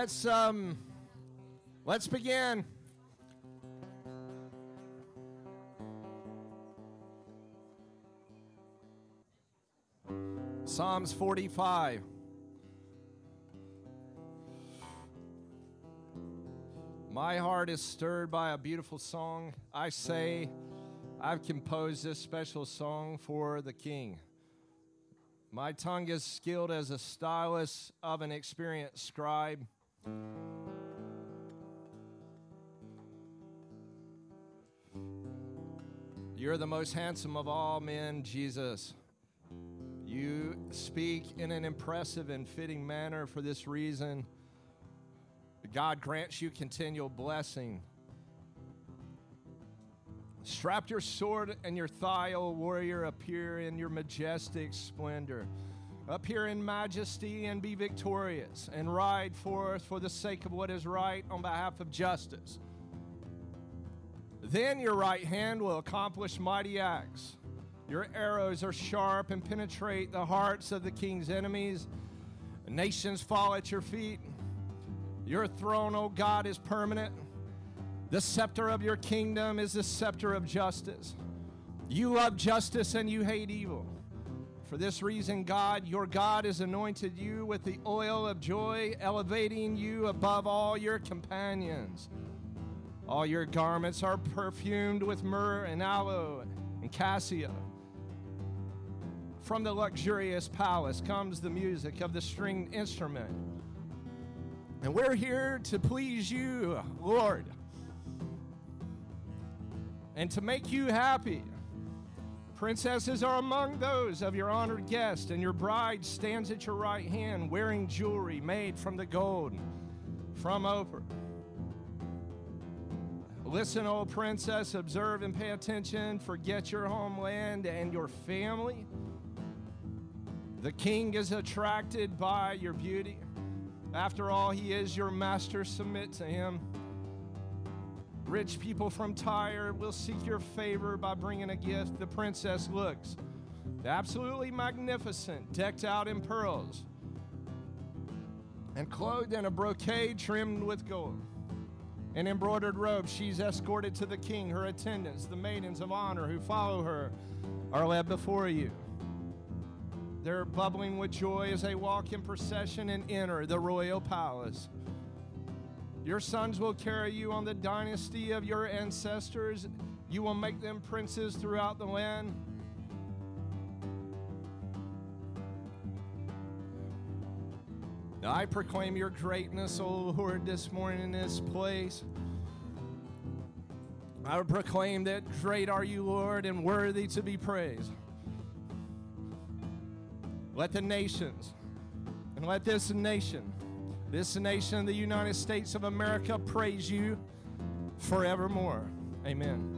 Let's um let's begin. Psalms 45. My heart is stirred by a beautiful song. I say, I've composed this special song for the King. My tongue is skilled as a stylus of an experienced scribe. You're the most handsome of all men, Jesus. You speak in an impressive and fitting manner for this reason. God grants you continual blessing. Strap your sword and your thigh, O warrior, appear in your majestic splendor. Appear in majesty and be victorious, and ride forth for the sake of what is right on behalf of justice. Then your right hand will accomplish mighty acts. Your arrows are sharp and penetrate the hearts of the king's enemies. Nations fall at your feet. Your throne, O God, is permanent. The scepter of your kingdom is the scepter of justice. You love justice and you hate evil. For this reason, God, your God, has anointed you with the oil of joy, elevating you above all your companions. All your garments are perfumed with myrrh and aloe and cassia. From the luxurious palace comes the music of the stringed instrument. And we're here to please you, Lord, and to make you happy. Princesses are among those of your honored guests, and your bride stands at your right hand wearing jewelry made from the gold from Ophir. Listen, old princess, observe and pay attention. Forget your homeland and your family. The king is attracted by your beauty. After all, he is your master. Submit to him. Rich people from Tyre will seek your favor by bringing a gift. The princess looks absolutely magnificent, decked out in pearls and clothed in a brocade trimmed with gold. An embroidered robe, she's escorted to the king. Her attendants, the maidens of honor who follow her, are led before you. They're bubbling with joy as they walk in procession and enter the royal palace. Your sons will carry you on the dynasty of your ancestors. You will make them princes throughout the land. I proclaim your greatness, O Lord, this morning in this place. I proclaim that great are you, Lord, and worthy to be praised. Let the nations and let this nation, this nation, the United States of America, praise you forevermore. Amen.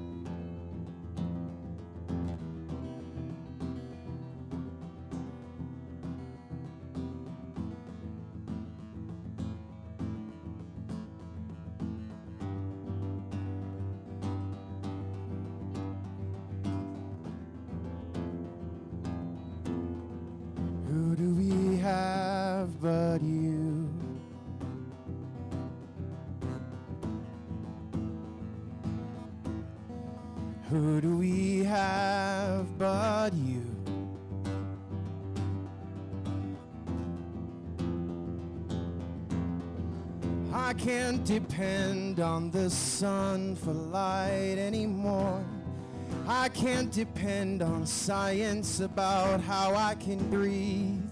Depend on the sun for light anymore. I can't depend on science about how I can breathe.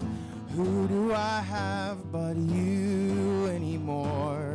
Who do I have but you anymore?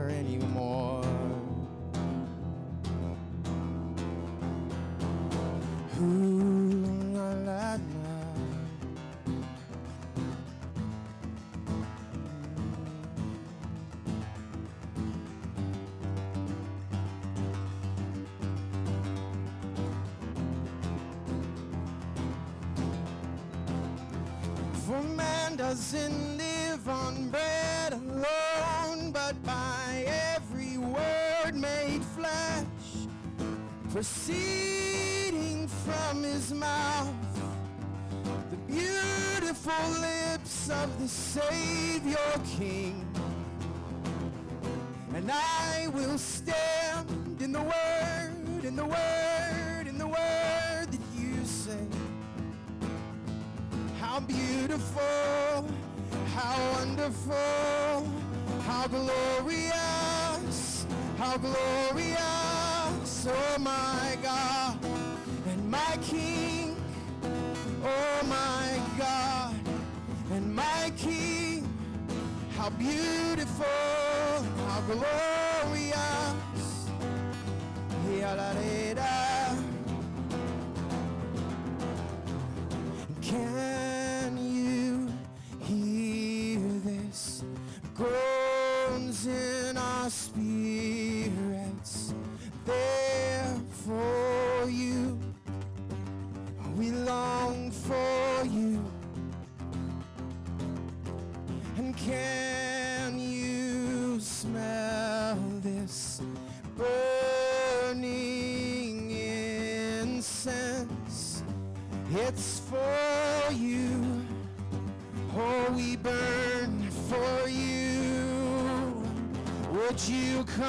Come?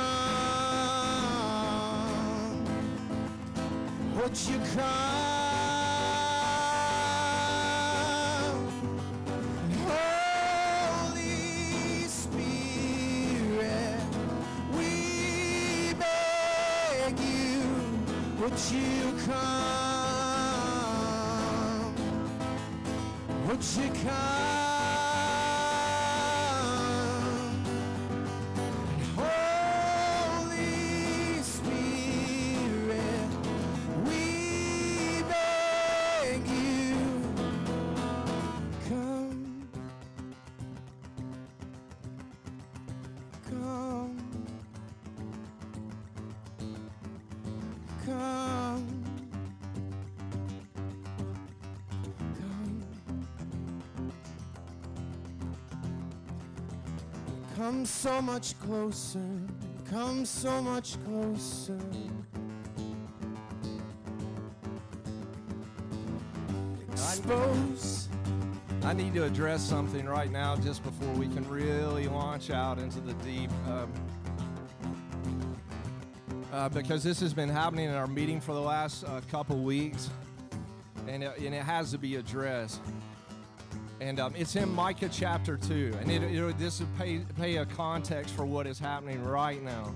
Would you come? Holy Spirit, we beg you, would you come? Would you come? Come so much closer, come so much closer. Expose. I need to address something right now just before we can really launch out into the deep. Um, uh, because this has been happening in our meeting for the last uh, couple weeks, and it, and it has to be addressed. And um, it's in Micah chapter 2, and it, it, this will pay, pay a context for what is happening right now.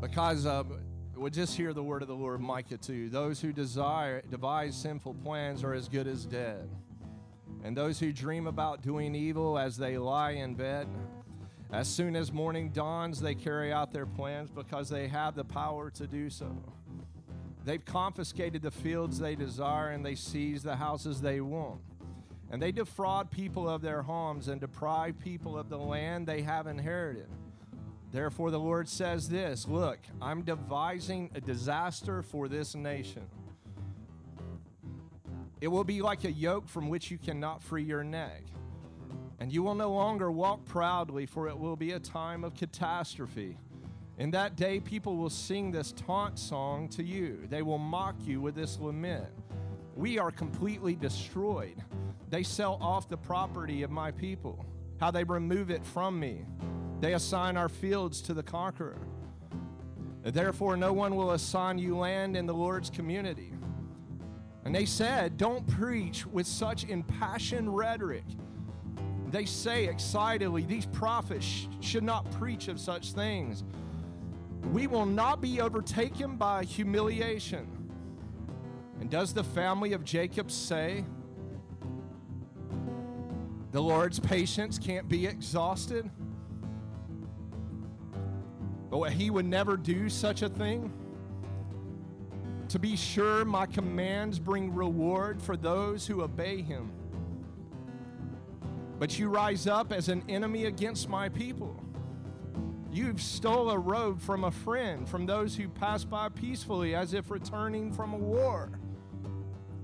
Because uh, we'll just hear the word of the Lord, Micah 2. Those who desire, devise sinful plans are as good as dead. And those who dream about doing evil as they lie in bed, as soon as morning dawns, they carry out their plans because they have the power to do so. They've confiscated the fields they desire and they seize the houses they want. And they defraud people of their homes and deprive people of the land they have inherited. Therefore, the Lord says this Look, I'm devising a disaster for this nation. It will be like a yoke from which you cannot free your neck. And you will no longer walk proudly, for it will be a time of catastrophe. In that day, people will sing this taunt song to you. They will mock you with this lament. We are completely destroyed. They sell off the property of my people, how they remove it from me. They assign our fields to the conqueror. Therefore, no one will assign you land in the Lord's community. And they said, Don't preach with such impassioned rhetoric. They say excitedly, These prophets sh- should not preach of such things. We will not be overtaken by humiliation. And does the family of Jacob say, The Lord's patience can't be exhausted? But he would never do such a thing? To be sure, my commands bring reward for those who obey him. But you rise up as an enemy against my people. You've stole a robe from a friend, from those who pass by peacefully as if returning from a war.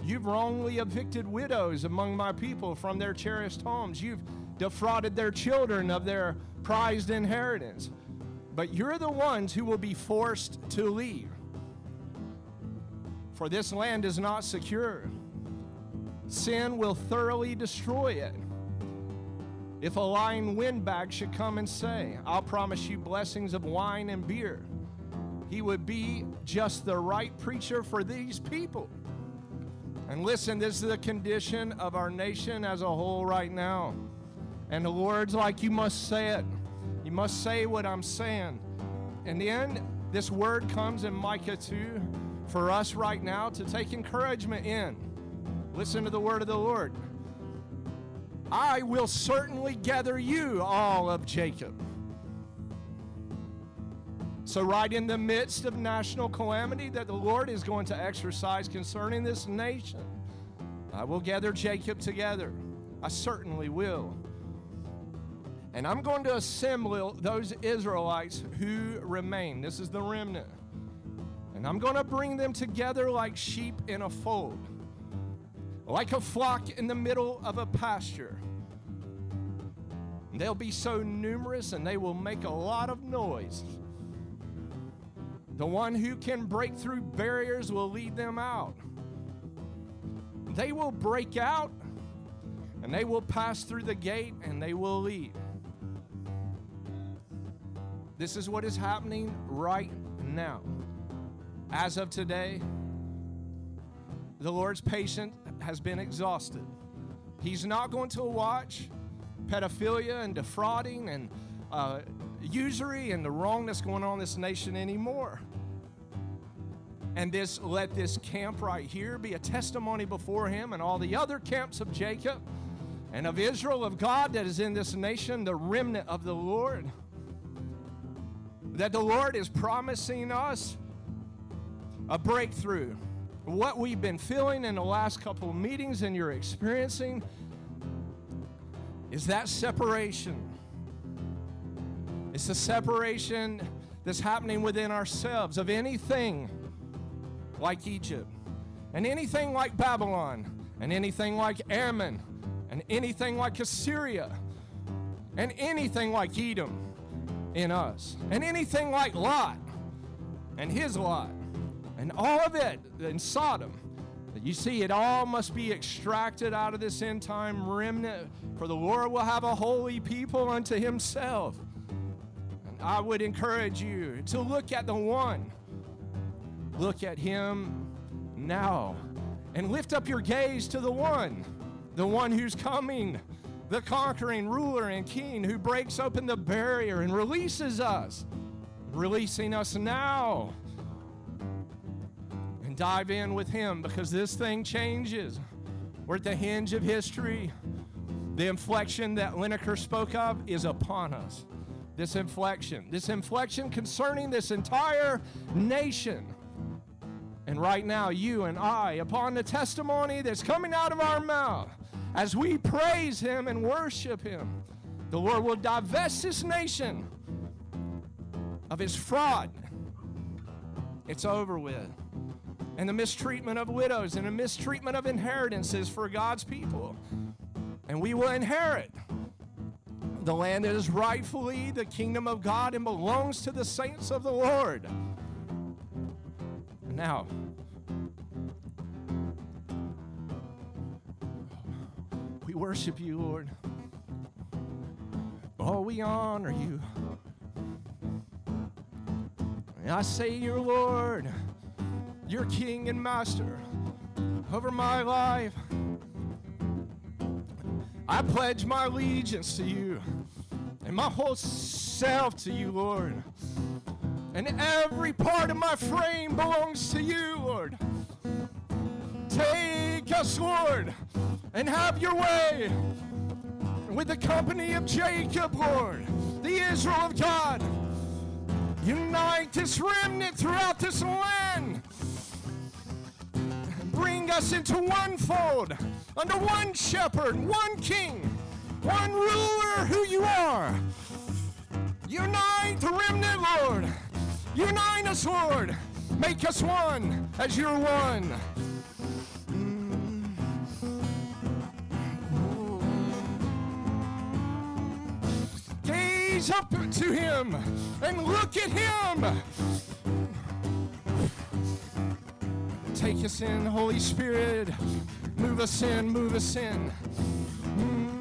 You've wrongly evicted widows among my people from their cherished homes. You've defrauded their children of their prized inheritance. But you're the ones who will be forced to leave. For this land is not secure. Sin will thoroughly destroy it. If a lying windbag should come and say, I'll promise you blessings of wine and beer, he would be just the right preacher for these people. And listen, this is the condition of our nation as a whole right now. And the Lord's like, you must say it. You must say what I'm saying. And then this word comes in Micah 2 for us right now to take encouragement in. Listen to the word of the Lord. I will certainly gather you, all of Jacob. So, right in the midst of national calamity that the Lord is going to exercise concerning this nation, I will gather Jacob together. I certainly will. And I'm going to assemble those Israelites who remain. This is the remnant. And I'm going to bring them together like sheep in a fold, like a flock in the middle of a pasture. They'll be so numerous and they will make a lot of noise. The one who can break through barriers will lead them out. They will break out and they will pass through the gate and they will lead. This is what is happening right now. As of today, the Lord's patient has been exhausted. He's not going to watch pedophilia and defrauding and uh, usury and the wrongness going on in this nation anymore. And this let this camp right here be a testimony before him and all the other camps of Jacob and of Israel, of God that is in this nation, the remnant of the Lord. That the Lord is promising us a breakthrough. What we've been feeling in the last couple of meetings and you're experiencing is that separation. It's the separation that's happening within ourselves of anything like Egypt, and anything like Babylon, and anything like Ammon, and anything like Assyria, and anything like Edom in us, and anything like Lot and his Lot, and all of it in Sodom. You see, it all must be extracted out of this end time remnant, for the Lord will have a holy people unto himself. And I would encourage you to look at the one Look at him now and lift up your gaze to the one, the one who's coming, the conquering ruler and king who breaks open the barrier and releases us, releasing us now. Dive in with him because this thing changes. We're at the hinge of history. The inflection that Lineker spoke of is upon us. This inflection, this inflection concerning this entire nation and right now, you and I, upon the testimony that's coming out of our mouth, as we praise Him and worship Him, the Lord will divest this nation of His fraud. It's over with. And the mistreatment of widows and the mistreatment of inheritances for God's people. And we will inherit the land that is rightfully the kingdom of God and belongs to the saints of the Lord. Now, we worship you, Lord. Oh, we honor you. I say, Your Lord, your King and Master over my life. I pledge my allegiance to you and my whole self to you, Lord and every part of my frame belongs to you, Lord. Take us, Lord, and have your way with the company of Jacob, Lord, the Israel of God. Unite this remnant throughout this land. Bring us into one fold, under one shepherd, one king, one ruler who you are. Unite the remnant, Lord. Unite us, Lord. Make us one as you're one. Gaze up to him and look at him. Take us in, Holy Spirit. Move us in, move us in. Look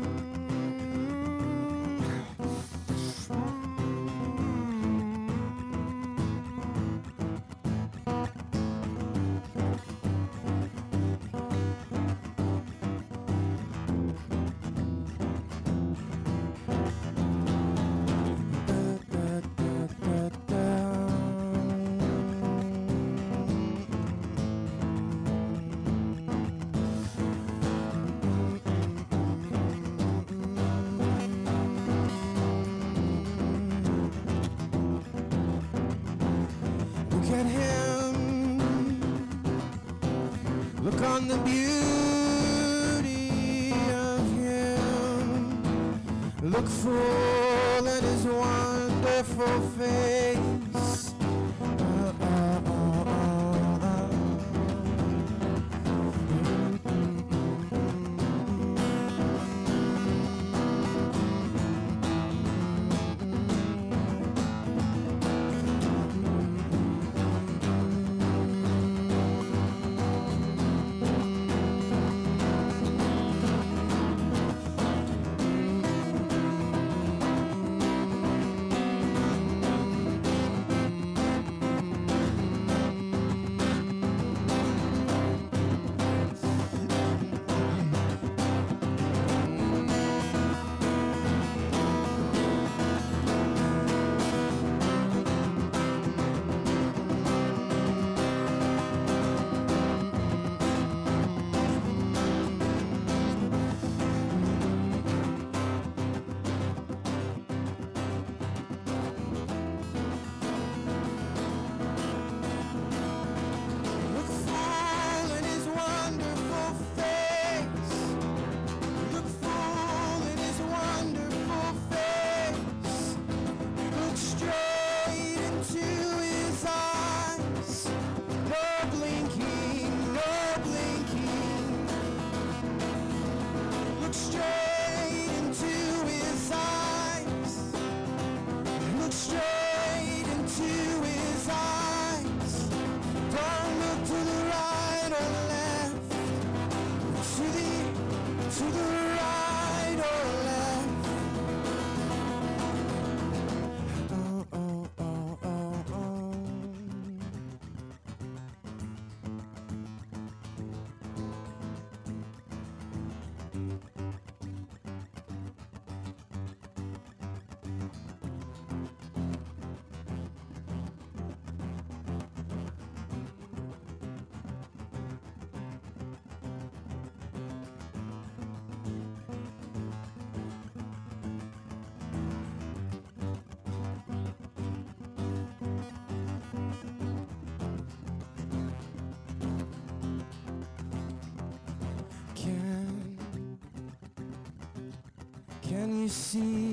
see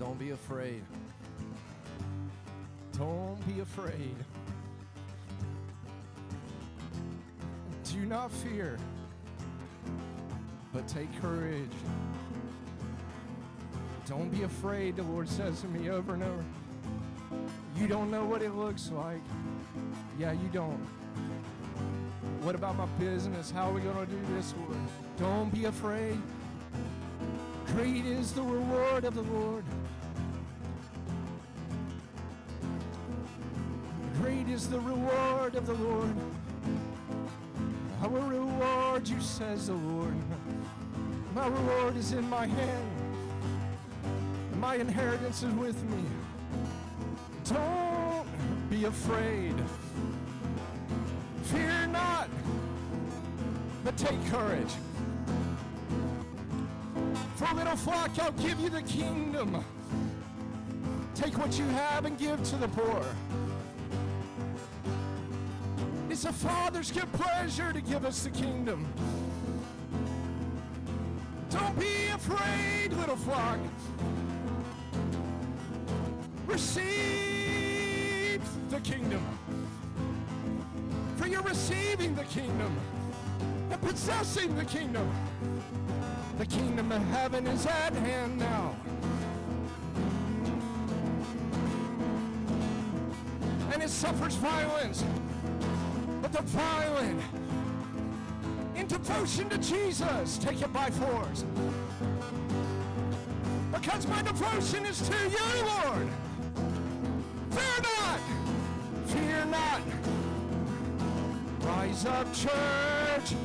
Don't be afraid. Don't be afraid. Do not fear, but take courage. Don't be afraid, the Lord says to me over and over. You don't know what it looks like. Yeah, you don't. What about my business? How are we going to do this, Lord? Don't be afraid. Great is the reward of the Lord. Of the Lord. I will reward you, says the Lord. My reward is in my hand. My inheritance is with me. Don't be afraid. Fear not, but take courage. For little flock, I'll give you the kingdom. Take what you have and give to the poor. It's a Father's good pleasure to give us the kingdom. Don't be afraid, little flock. Receive the kingdom. For you're receiving the kingdom and possessing the kingdom. The kingdom of heaven is at hand now. And it suffers violence. Violent, in devotion to Jesus, take it by force. Because my devotion is to you, Lord. Fear not. Fear not. Rise up, church.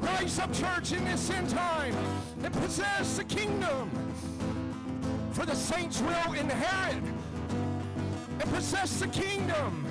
Rise up, church, in this end time and possess the kingdom. For the saints will inherit and possess the kingdom.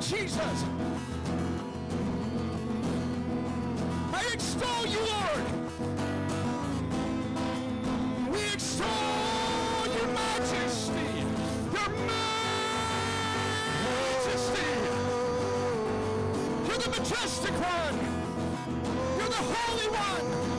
Jesus. I extol you, Lord. We extol your majesty, your majesty. You're the majestic one. You're the holy one.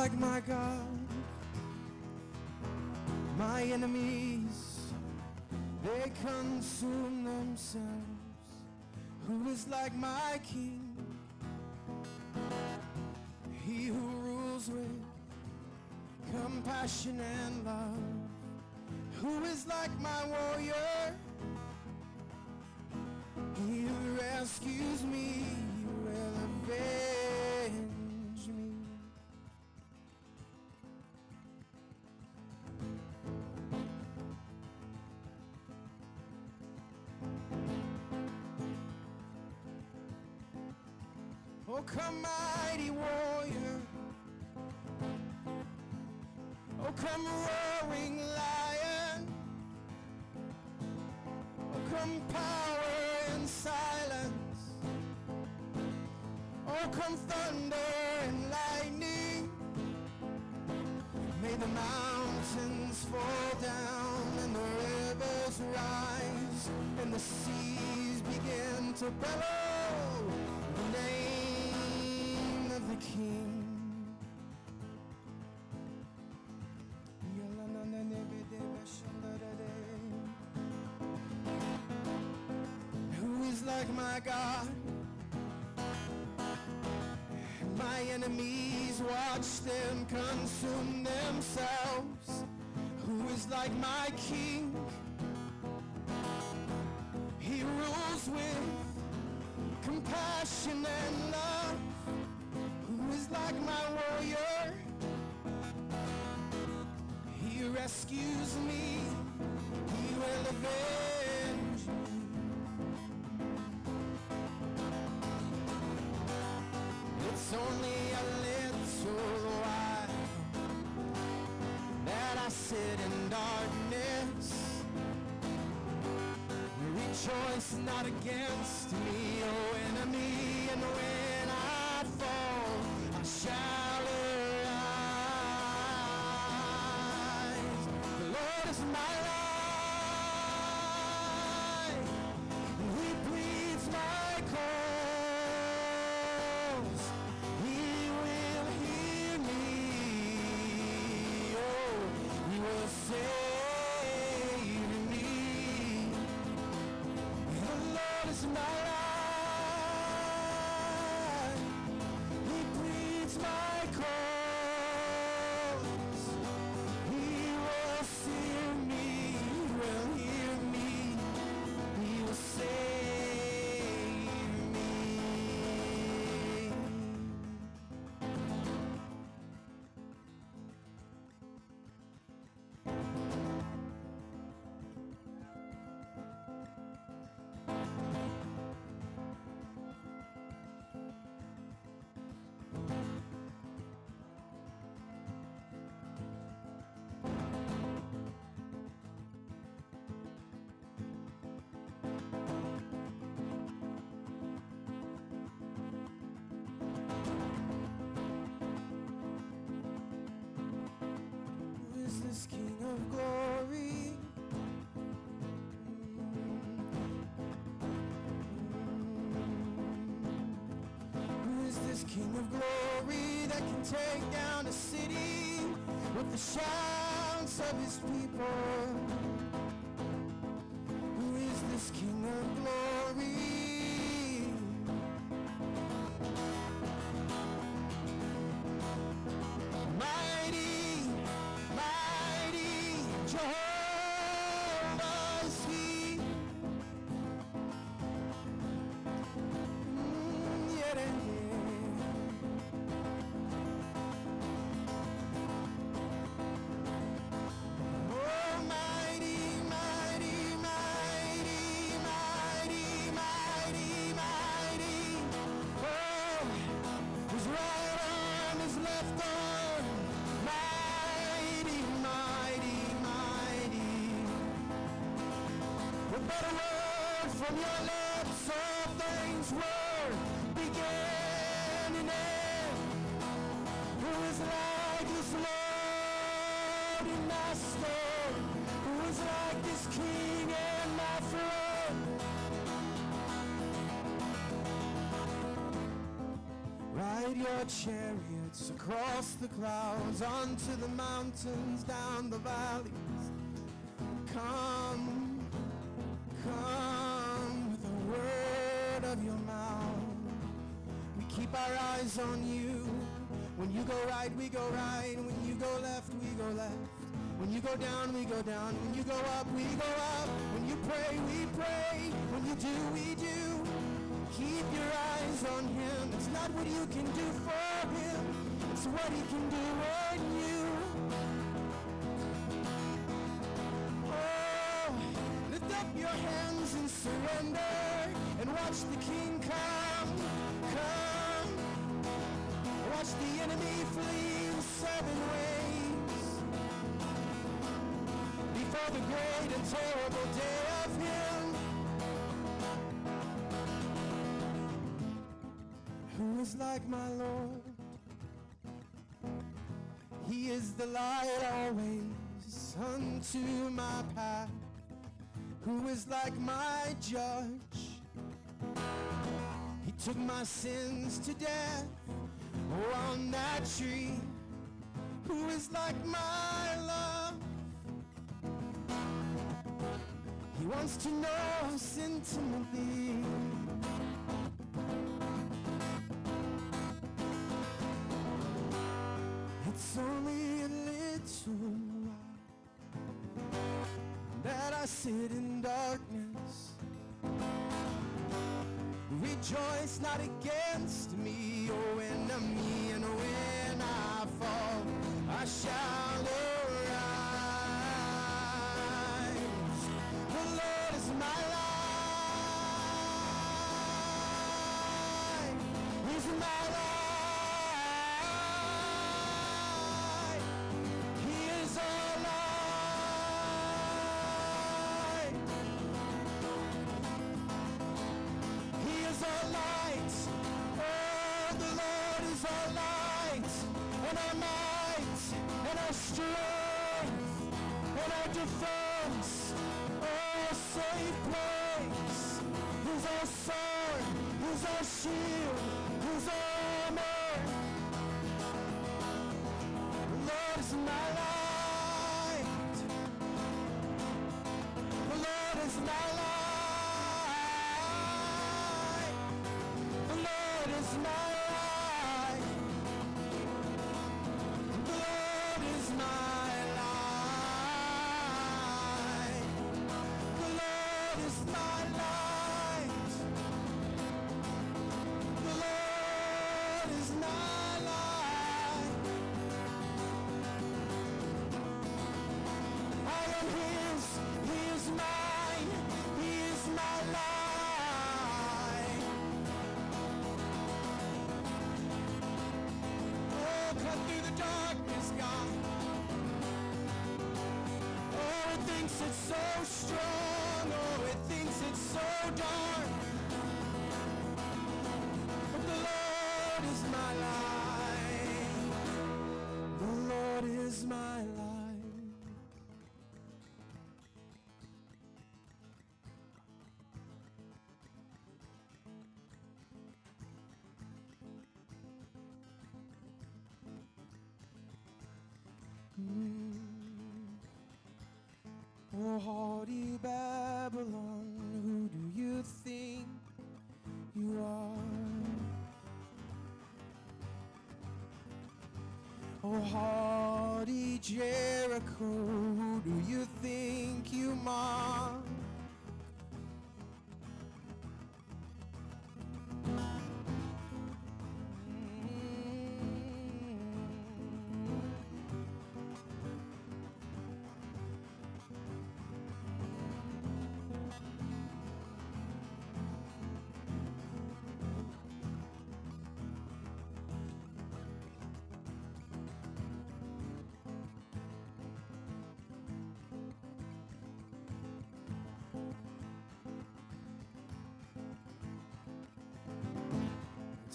like my God? My enemies, they consume themselves. Who is like my King? He who rules with compassion and love. Who is like my warrior? Oh, come, mighty warrior. Oh, come, roaring lion. Oh, come, power and silence. Oh, come, thunder and lightning. May the mountains fall down and the rivers rise and the seas begin to bellow the name King. Who is like my God? My enemies watch them consume themselves. Who is like my King? He rules with compassion and love. Rescues me. He will avenge me. It's only a little while that I sit in darkness. Rejoice not against me, King of glory that can take down a city with the shouts of his people? From your lips, all things were beginning in. Who is like this Lord and Master? Who is like this King and my friend? Ride your chariots across the clouds, onto the mountains, down the valleys. Of your mouth. We keep our eyes on you. When you go right, we go right. When you go left, we go left. When you go down, we go down. When you go up, we go up. When you pray, we pray. When you do, we do. Keep your eyes on him. It's not what you can do for him. It's what he can do on you. Up your hands and surrender and watch the king come. Come. Watch the enemy flee in seven ways before the great and terrible day of him. Who is like my Lord? He is the light always unto my path. Who is like my judge? He took my sins to death on that tree. Who is like my love? He wants to know us intimately. It's only a little sit in darkness. Rejoice not against me, O enemy, and when I fall, I shall arise. The Lord is my thinks it's so strong, oh, it thinks it's so dark. But the Lord is my light. The Lord is my light. Mm. Oh, haughty Babylon, who do you think you are? Oh, haughty Jericho,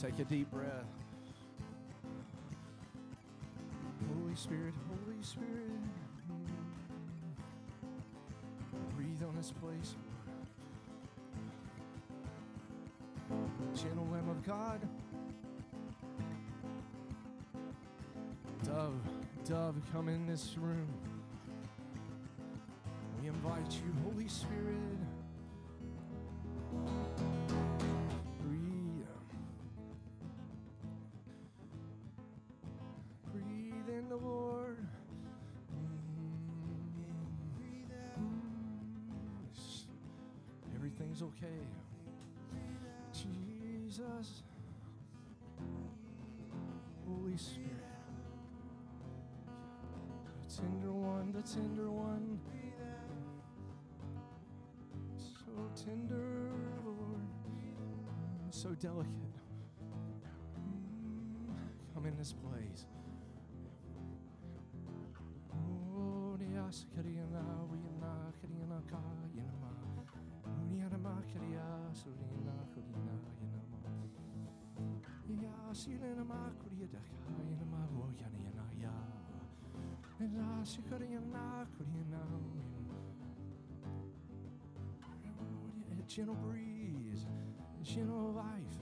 Take a deep breath. Holy Spirit, Holy Spirit. Breathe on this place. Gentle Lamb of God. Dove, dove, come in this room. We invite you, Holy Spirit. Everything's okay. Jesus. Holy Spirit. The tender one, the tender one. So tender, Lord. So delicate. Come in this place. Oh, And La, Shikariana, Kuriana, a gentle breeze, a gentle life.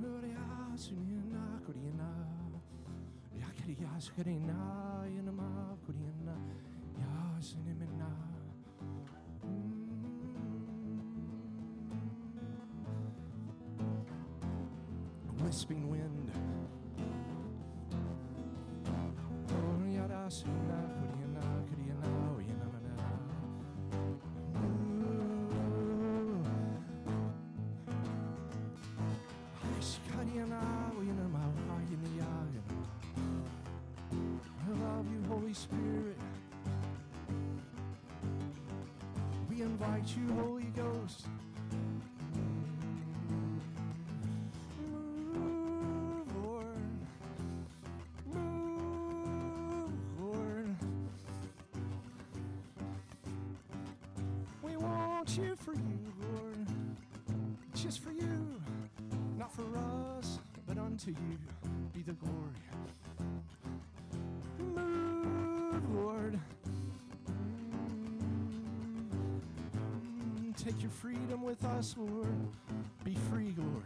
Gloria, Sunina, Kuriana. Yakariya, Sukarina, Yanama, Kuriana, Ya, Sinimina. Wisping wind. I love you, Holy Spirit. We invite you, Holy Ghost. Move, Lord. Move, Lord. We want you for you, Lord. Just for you, unto you be the glory. Move, Lord. Mm, Take your freedom with us, Lord. Be free, Lord.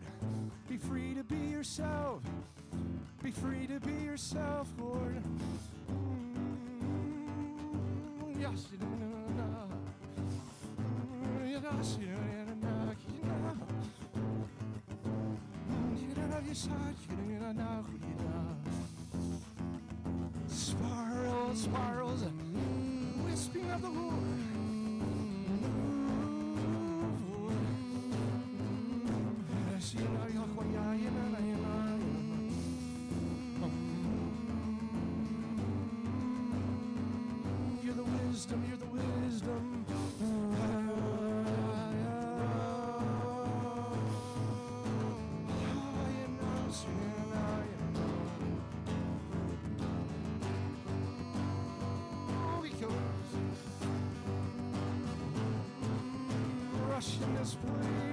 Be free to be yourself. Be free to be yourself, Lord. Wisdom, you're the wisdom. Rush in this place.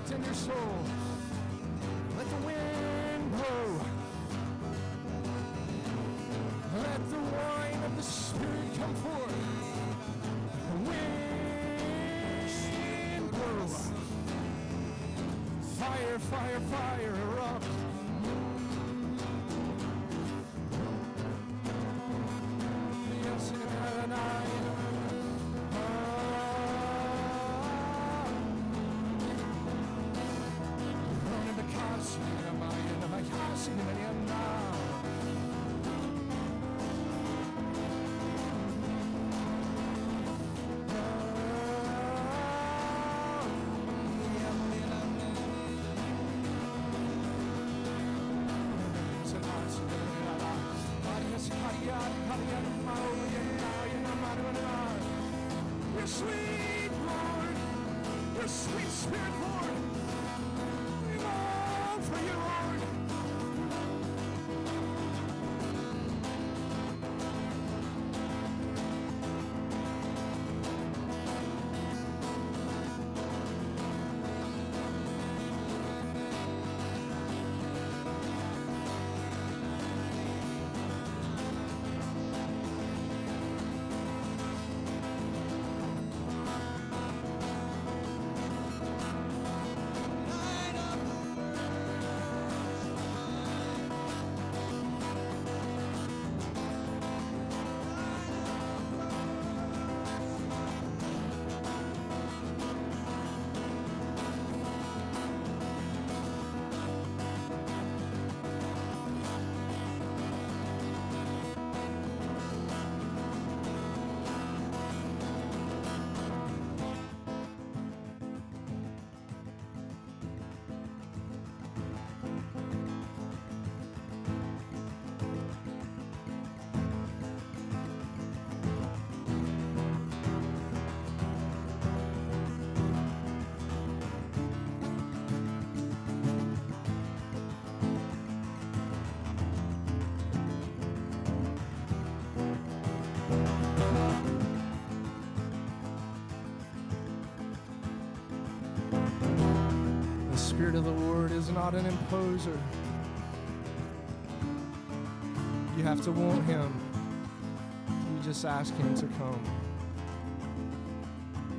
Be in your soul. Let the wind blow. Let the wine of the Spirit come forth. The wind blow. Fire, fire, fire an imposer. You have to want Him. You just ask Him to come.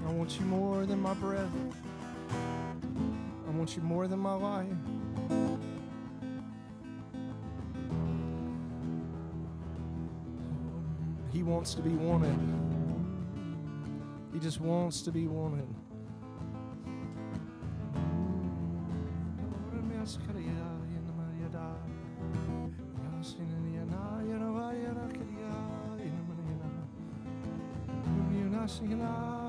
I want you more than my breath. I want you more than my life. He wants to be wanted. He just wants to be wanted. I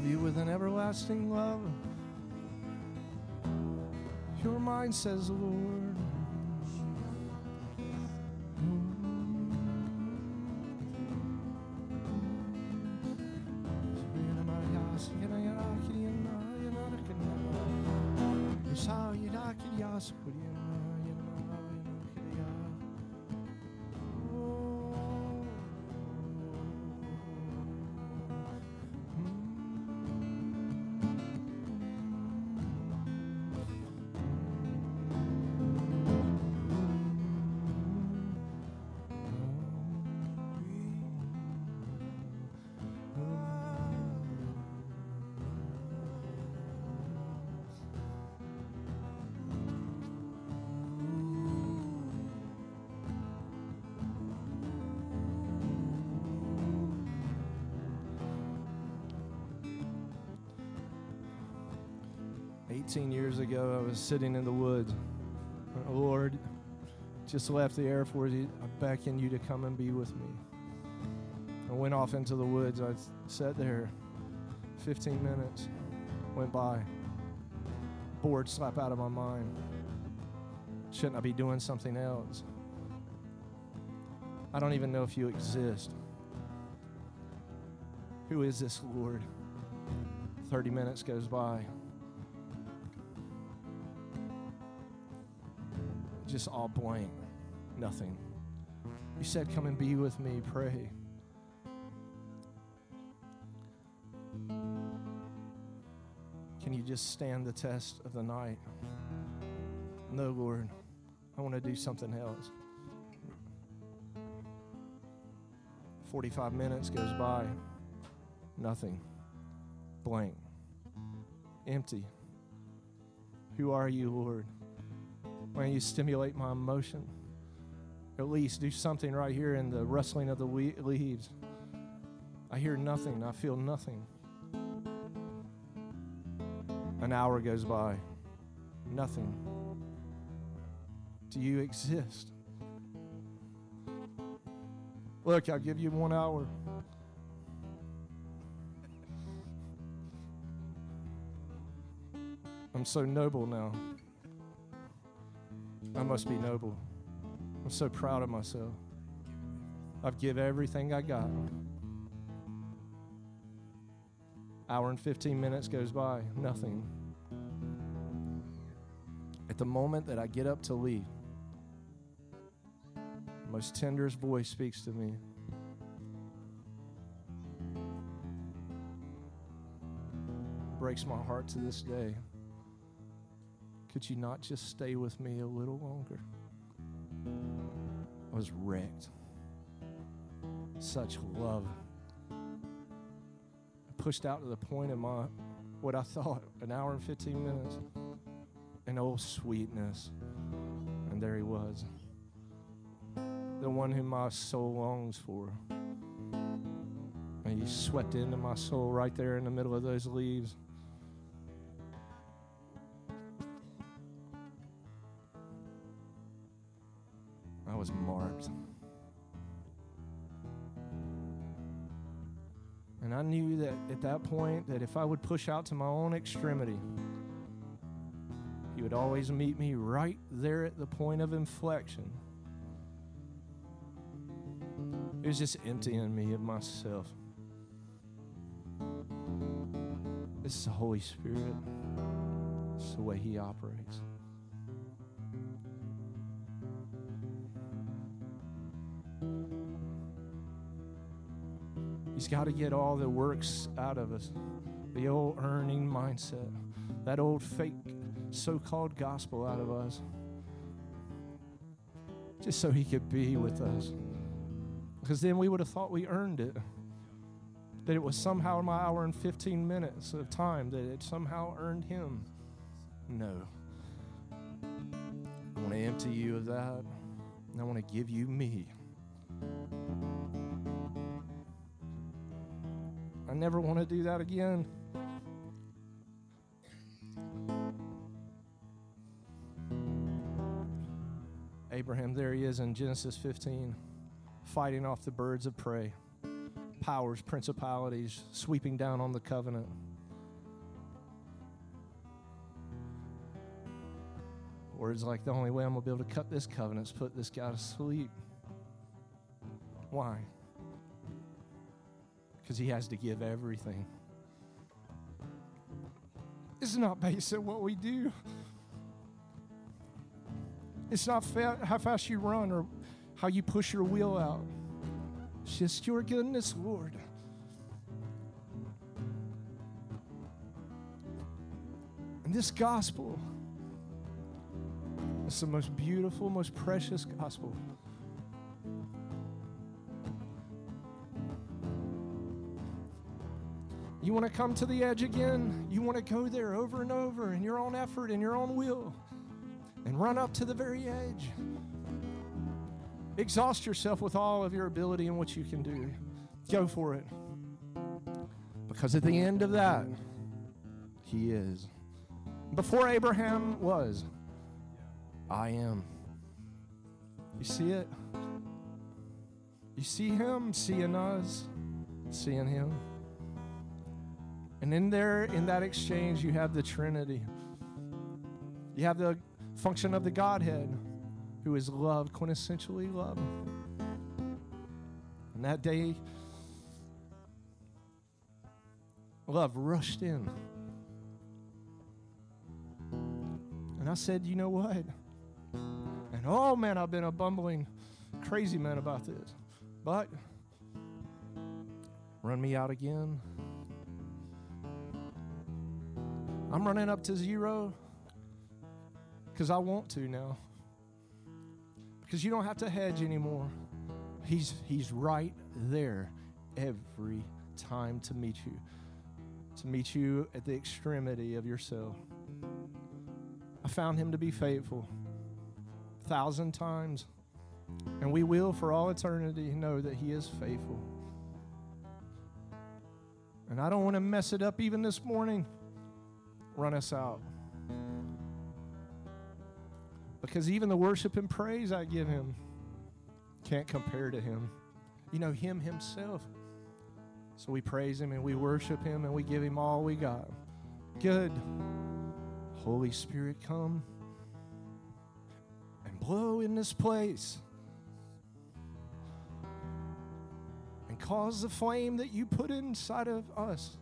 love you with an everlasting love. Your mind says Lord. Ago, I was sitting in the woods. Lord, just left the Air Force. I beckon you to come and be with me. I went off into the woods. I sat there. 15 minutes went by. Bored slap out of my mind. Shouldn't I be doing something else? I don't even know if you exist. Who is this Lord? 30 minutes goes by. Just all blank. Nothing. You said, Come and be with me, pray. Can you just stand the test of the night? No, Lord. I want to do something else. 45 minutes goes by. Nothing. Blank. Empty. Who are you, Lord? Why don't you stimulate my emotion? At least do something right here in the rustling of the leaves. I hear nothing. I feel nothing. An hour goes by. Nothing. Do you exist? Look, I'll give you one hour. I'm so noble now. I must be noble. I'm so proud of myself. I've give everything I got. Hour and 15 minutes goes by, nothing. At the moment that I get up to leave, the most tenderest voice speaks to me. Breaks my heart to this day. Could you not just stay with me a little longer? I was wrecked. Such love. Pushed out to the point of my, what I thought, an hour and 15 minutes. And oh, sweetness. And there he was. The one whom my soul longs for. And he swept into my soul right there in the middle of those leaves. Was marked. And I knew that at that point that if I would push out to my own extremity, he would always meet me right there at the point of inflection. It was just emptying me of myself. This is the Holy Spirit. It's the way He operates. Got to get all the works out of us. The old earning mindset, that old fake so called gospel out of us. Just so he could be with us. Because then we would have thought we earned it. That it was somehow my hour and 15 minutes of time, that it somehow earned him. No. I want to empty you of that. And I want to give you me. I never want to do that again. Abraham, there he is in Genesis 15, fighting off the birds of prey, powers, principalities, sweeping down on the covenant. Words like the only way I'm going to be able to cut this covenant is put this guy to sleep. Why? Because he has to give everything. It's not based on what we do. It's not fa- how fast you run or how you push your wheel out. It's just your goodness, Lord. And this gospel is the most beautiful, most precious gospel. You want to come to the edge again? You want to go there over and over in your own effort, in your own will, and run up to the very edge. Exhaust yourself with all of your ability and what you can do. Go for it. Because at the end of that, He is. Before Abraham was, I am. You see it? You see Him seeing us, seeing Him. And in there, in that exchange, you have the Trinity. You have the function of the Godhead, who is love, quintessentially love. And that day, love rushed in. And I said, You know what? And oh man, I've been a bumbling, crazy man about this. But run me out again. I'm running up to zero because I want to now. Because you don't have to hedge anymore. He's, he's right there every time to meet you, to meet you at the extremity of yourself. I found him to be faithful. thousand times. And we will, for all eternity, know that He is faithful. And I don't want to mess it up even this morning. Run us out. Because even the worship and praise I give Him can't compare to Him. You know, Him Himself. So we praise Him and we worship Him and we give Him all we got. Good. Holy Spirit, come and blow in this place. And cause the flame that you put inside of us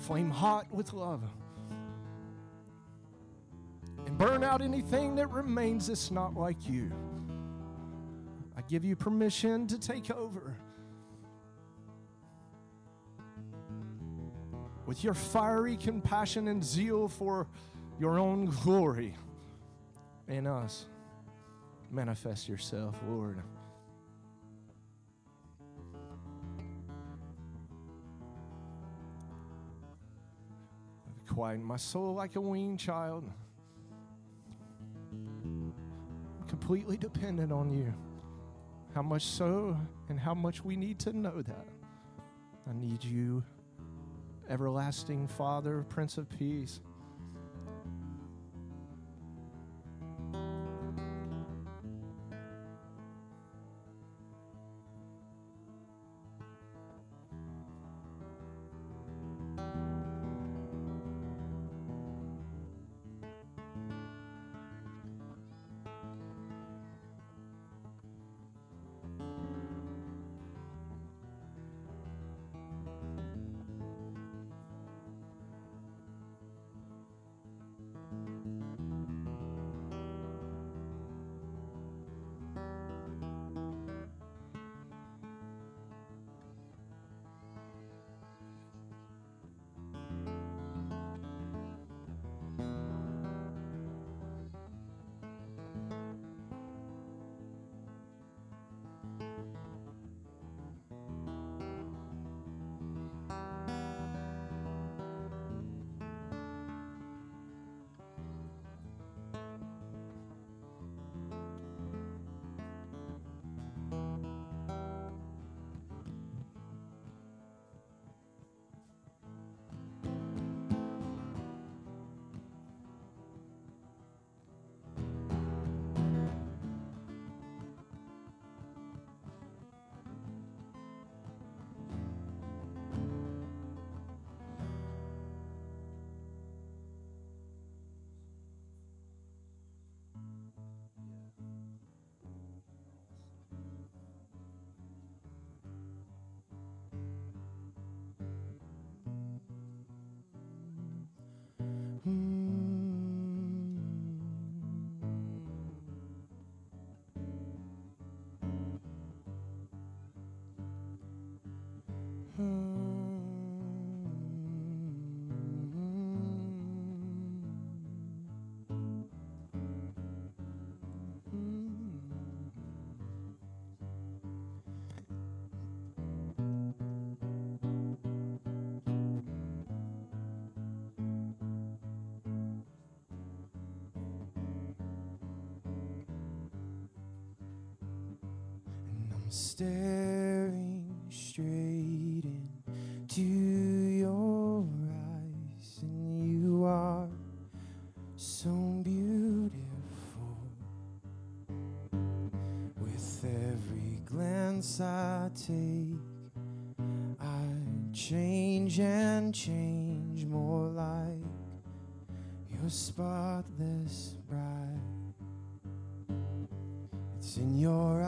flame hot with love. And burn out anything that remains that's not like you. I give you permission to take over. with your fiery compassion and zeal for your own glory in us. Manifest yourself, Lord. Quieten my soul like a weaned child. I'm completely dependent on you. How much so, and how much we need to know that. I need you everlasting Father, Prince of Peace. Staring straight into your eyes, and you are so beautiful. With every glance I take, I change and change more like your spotless bride. It's in your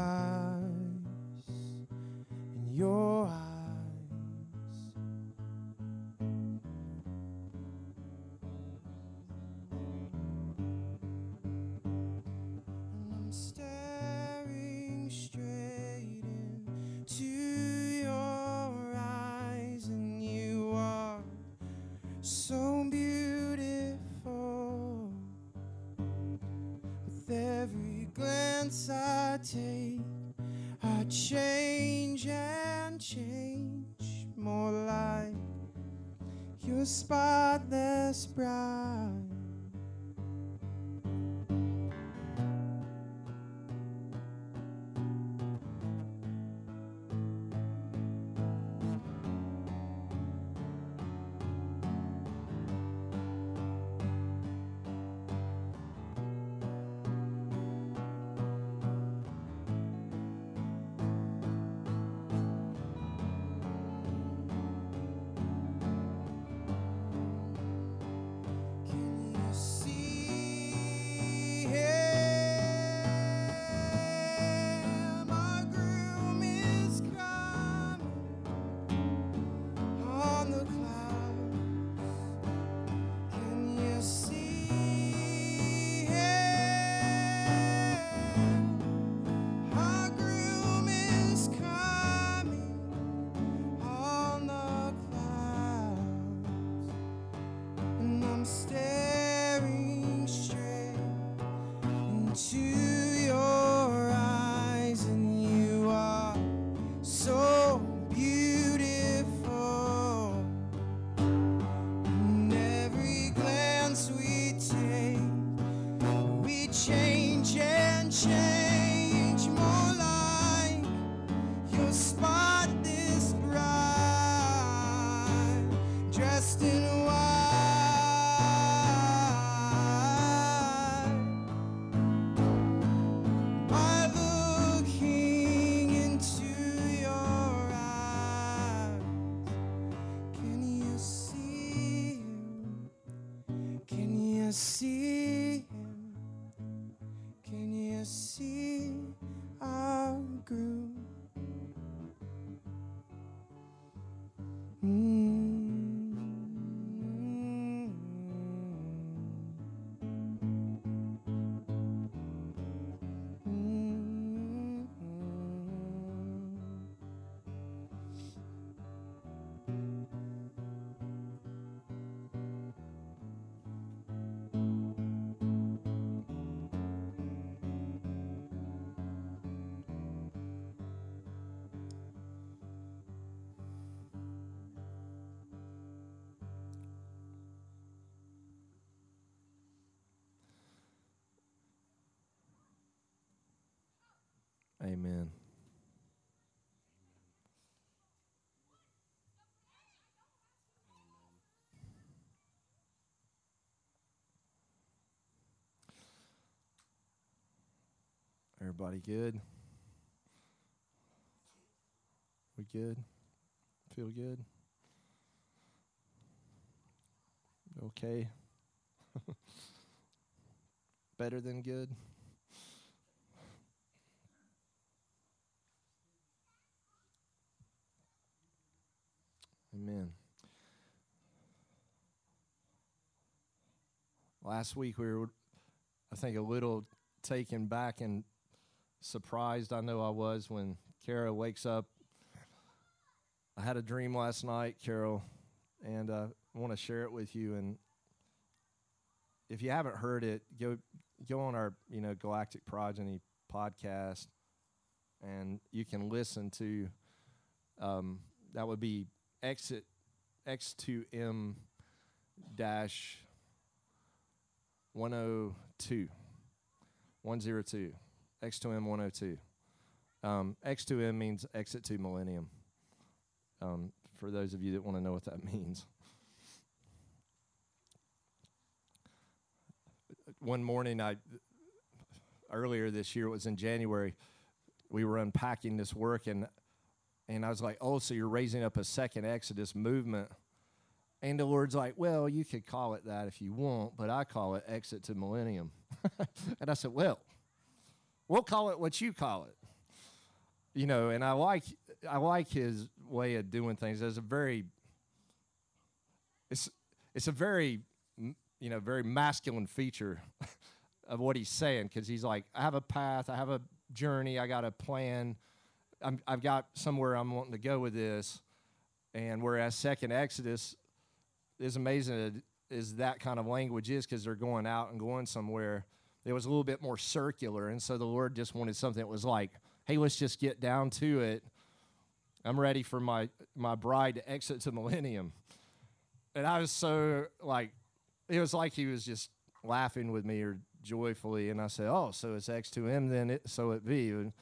Amen. Everybody good? We good? Feel good? Okay. Better than good? Amen. Last week we were, I think, a little taken back and surprised. I know I was when Kara wakes up. I had a dream last night, Carol, and uh, I want to share it with you. And if you haven't heard it, go go on our you know Galactic Progeny podcast, and you can listen to. Um, that would be exit X2M dash 102 102 X2M 102 um, X2M means exit to millennium. Um, for those of you that want to know what that means. One morning I earlier this year it was in January we were unpacking this work and and I was like, oh, so you're raising up a second Exodus movement. And the Lord's like, well, you could call it that if you want, but I call it Exit to Millennium. and I said, well, we'll call it what you call it. You know, and I like I like his way of doing things. There's a very it's it's a very you know very masculine feature of what he's saying because he's like, I have a path, I have a journey, I got a plan I'm, I've got somewhere I'm wanting to go with this. And whereas Second Exodus is amazing is that kind of language is because they're going out and going somewhere. It was a little bit more circular, and so the Lord just wanted something that was like, "Hey, let's just get down to it. I'm ready for my my bride to exit to millennium." And I was so like, it was like he was just laughing with me or joyfully, and I said, "Oh, so it's X2M then? It, so it be." And,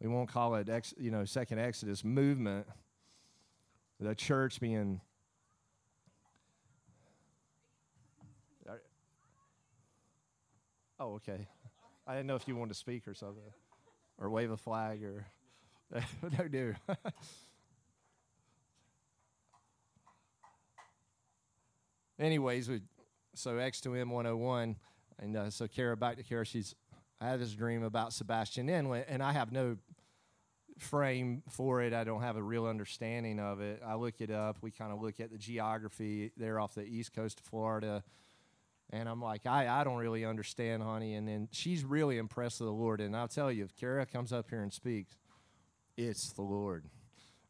we won't call it ex, you know second exodus movement the church being oh okay. I didn't know if you wanted to speak or something. Or wave a flag or no do anyways we so x2m 101 and uh, so kara back to kara she's I had this dream about Sebastian Inlet, and I have no frame for it. I don't have a real understanding of it. I look it up. We kind of look at the geography there off the east coast of Florida. And I'm like, I, I don't really understand, honey. And then she's really impressed with the Lord. And I'll tell you, if Kara comes up here and speaks, it's the Lord.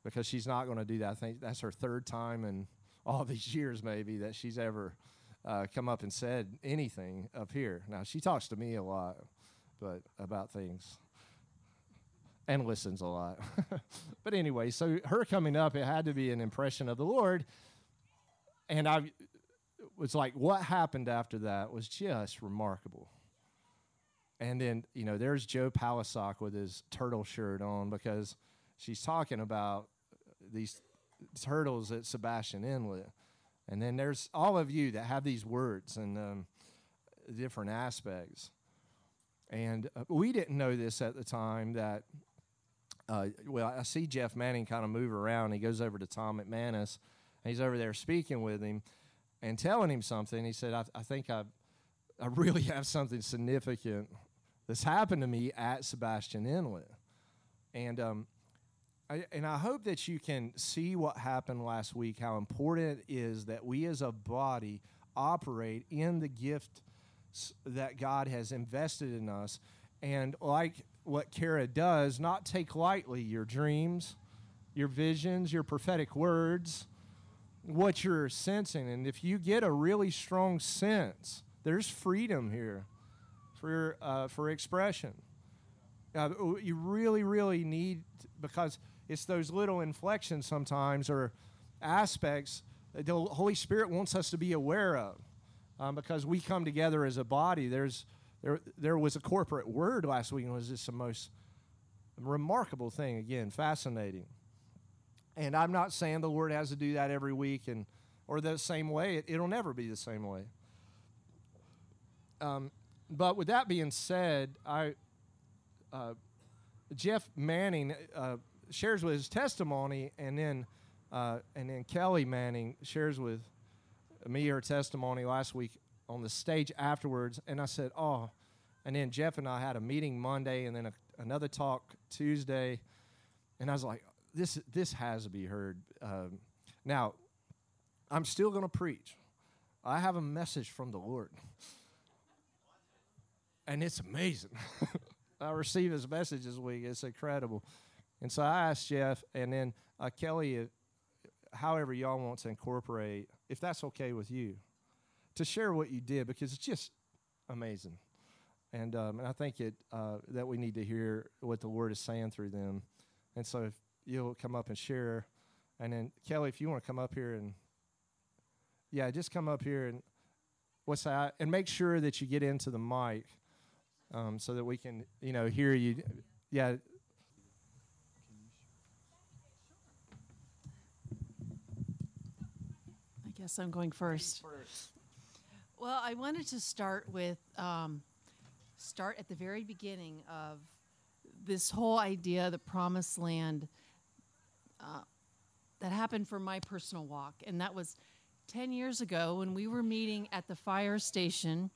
Because she's not going to do that. I think that's her third time in all these years, maybe, that she's ever uh, come up and said anything up here. Now she talks to me a lot, but about things and listens a lot. but anyway, so her coming up, it had to be an impression of the Lord. And I was like, what happened after that was just remarkable. And then, you know, there's Joe Palisock with his turtle shirt on because she's talking about these turtles at Sebastian Inlet. And then there's all of you that have these words and um, different aspects. And uh, we didn't know this at the time that, uh, well, I see Jeff Manning kind of move around. He goes over to Tom McManus, and he's over there speaking with him and telling him something. He said, I, I think I, I really have something significant that's happened to me at Sebastian Inlet. And um, I, and I hope that you can see what happened last week, how important it is that we as a body operate in the gift that God has invested in us. And like what Kara does, not take lightly your dreams, your visions, your prophetic words, what you're sensing. And if you get a really strong sense, there's freedom here for, uh, for expression. Uh, you really, really need, because it's those little inflections sometimes or aspects that the Holy Spirit wants us to be aware of. Um, because we come together as a body. There's there there was a corporate word last week, and was just the most remarkable thing. Again, fascinating. And I'm not saying the Lord has to do that every week and or the same way. It, will never be the same way. Um, but with that being said, I uh, Jeff Manning uh, shares with his testimony, and then uh, and then Kelly Manning shares with me her testimony last week on the stage afterwards, and I said, "Oh," and then Jeff and I had a meeting Monday, and then a, another talk Tuesday, and I was like, "This this has to be heard." Um, now, I'm still going to preach. I have a message from the Lord, and it's amazing. I received his message this week. It's incredible. And so I asked Jeff, and then uh, Kelly, uh, however y'all want to incorporate, if that's okay with you, to share what you did because it's just amazing. And, um, and I think it uh, that we need to hear what the Lord is saying through them. And so if you'll come up and share, and then Kelly, if you want to come up here and yeah, just come up here and what's that? And make sure that you get into the mic um, so that we can you know hear you. Yeah, guess I'm going first. first. Well, I wanted to start with um, start at the very beginning of this whole idea, the promised land, uh, that happened for my personal walk, and that was ten years ago when we were meeting at the fire station.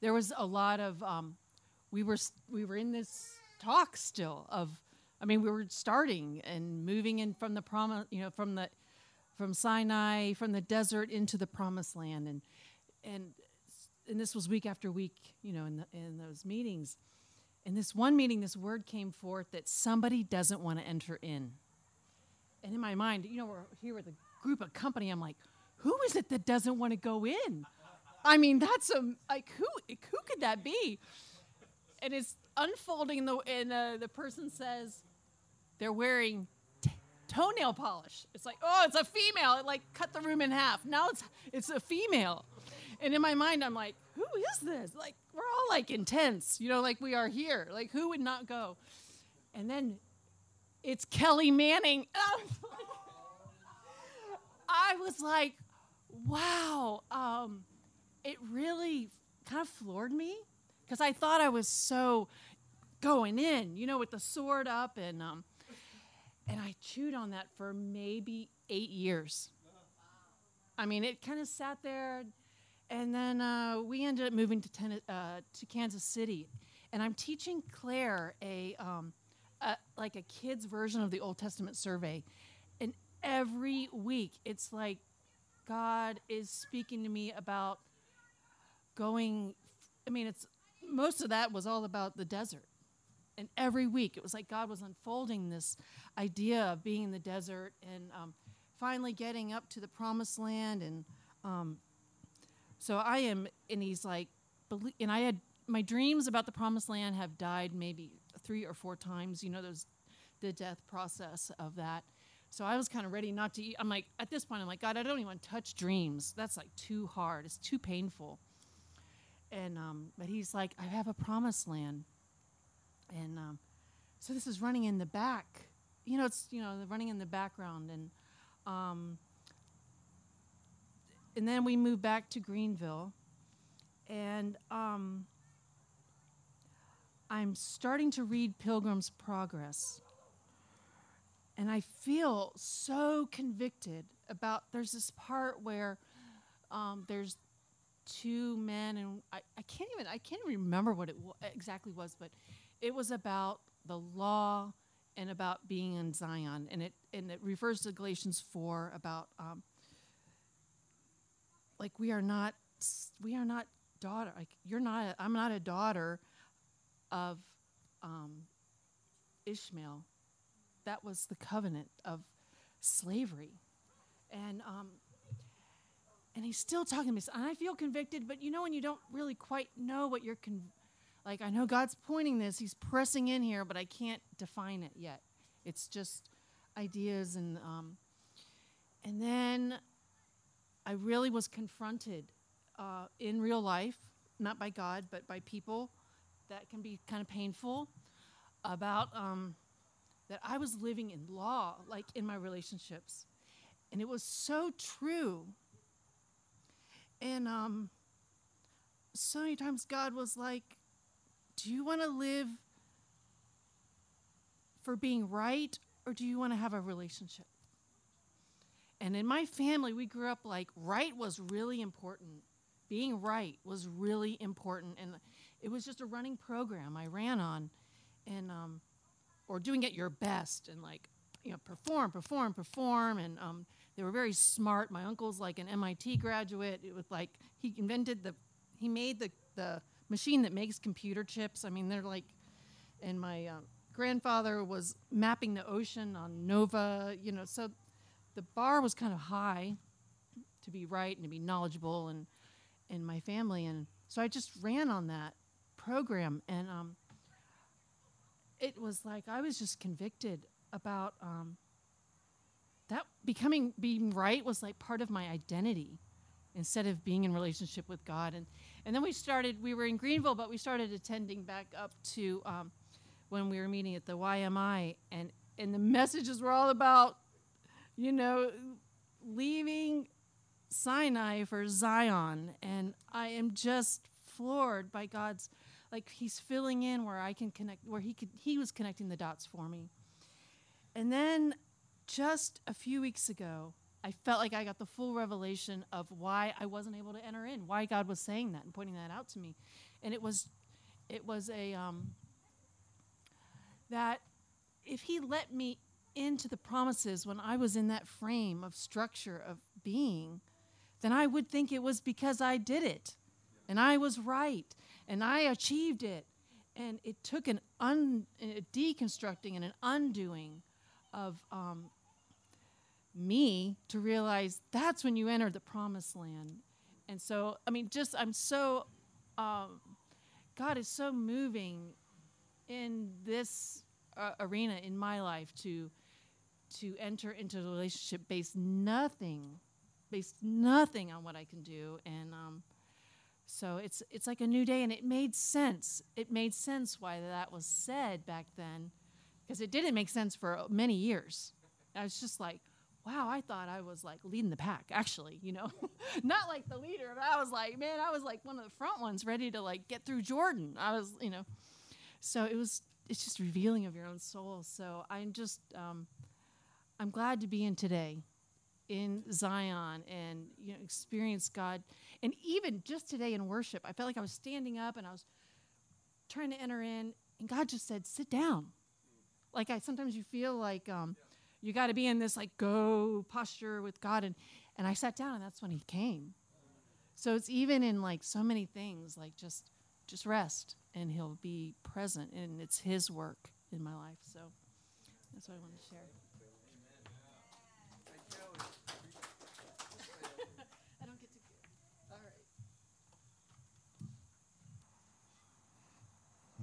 There was a lot of um, we were we were in this talk still of I mean, we were starting and moving in from the promise, you know, from the from Sinai, from the desert into the promised land. And, and, and this was week after week, you know, in, the, in those meetings. In this one meeting, this word came forth that somebody doesn't want to enter in. And in my mind, you know, we're here with a group of company. I'm like, who is it that doesn't want to go in? I mean, that's a like who who could that be? And it's unfolding, the, and uh, the person says they're wearing toenail polish. It's like, oh, it's a female. It like cut the room in half. Now it's it's a female. And in my mind, I'm like, who is this? Like, we're all like intense, you know, like we are here. Like, who would not go? And then it's Kelly Manning. I was like, wow. Um, it really kind of floored me because I thought I was so going in, you know, with the sword up and um, and I chewed on that for maybe eight years. I mean, it kind of sat there. And then uh, we ended up moving to, ten- uh, to Kansas City. And I'm teaching Claire a, um, a, like a kid's version of the Old Testament survey. And every week, it's like God is speaking to me about going. I mean, it's most of that was all about the desert and every week it was like God was unfolding this idea of being in the desert and um, finally getting up to the promised land. And um, So I am, and he's like, and I had my dreams about the promised land have died maybe three or four times. You know, those the death process of that. So I was kind of ready not to eat. I'm like, at this point, I'm like, God, I don't even touch dreams. That's like too hard. It's too painful. And um, but he's like, I have a promised land, and um, so this is running in the back. You know, it's you know running in the background, and um, and then we moved back to Greenville, and um, I'm starting to read Pilgrim's Progress, and I feel so convicted about. There's this part where um, there's two men, and I, I can't even I can't remember what it wa- exactly was, but it was about the law and about being in Zion, and it and it refers to Galatians four about um, like we are not we are not daughter like you're not I'm not a daughter of um, Ishmael. That was the covenant of slavery, and um, and he's still talking to me. And I feel convicted, but you know when you don't really quite know what you're con- like. I know God's pointing this. He's pressing in here, but I can't define it yet. It's just ideas and um, and then I really was confronted uh, in real life, not by God, but by people. That can be kind of painful about um, that I was living in law, like in my relationships, and it was so true. And um, so many times God was like, "Do you want to live for being right, or do you want to have a relationship?" And in my family, we grew up like right was really important. Being right was really important, and it was just a running program I ran on, and um, or doing it your best and like you know perform, perform, perform, and um, they were very smart. My uncle's like an MIT graduate. It was like he invented the, he made the the machine that makes computer chips. I mean, they're like, and my um, grandfather was mapping the ocean on Nova. You know, so the bar was kind of high to be right and to be knowledgeable and in my family and so i just ran on that program and um, it was like i was just convicted about um, that becoming being right was like part of my identity instead of being in relationship with god and and then we started we were in greenville but we started attending back up to um, when we were meeting at the ymi and and the messages were all about you know, leaving Sinai for Zion. And I am just floored by God's, like, He's filling in where I can connect, where He could, He was connecting the dots for me. And then just a few weeks ago, I felt like I got the full revelation of why I wasn't able to enter in, why God was saying that and pointing that out to me. And it was, it was a, um, that if He let me into the promises when I was in that frame of structure of being, then I would think it was because I did it and I was right and I achieved it. And it took an un, a deconstructing and an undoing of um, me to realize that's when you enter the promised land. And so, I mean, just I'm so, um, God is so moving in this uh, arena in my life to to enter into a relationship based nothing based nothing on what I can do. And um, so it's it's like a new day and it made sense. It made sense why that was said back then because it didn't make sense for many years. I was just like wow I thought I was like leading the pack actually you know? Not like the leader but I was like man I was like one of the front ones ready to like get through Jordan. I was you know? So it was it's just revealing of your own soul. So I'm just um, I'm glad to be in today in Zion and you know experience God. And even just today in worship I felt like I was standing up and I was trying to enter in and God just said sit down. Like I sometimes you feel like um, you got to be in this like go posture with God. And, and I sat down, and that's when he came. So it's even in like so many things, like just just rest and he'll be present and it's his work in my life. So that's what I want to share.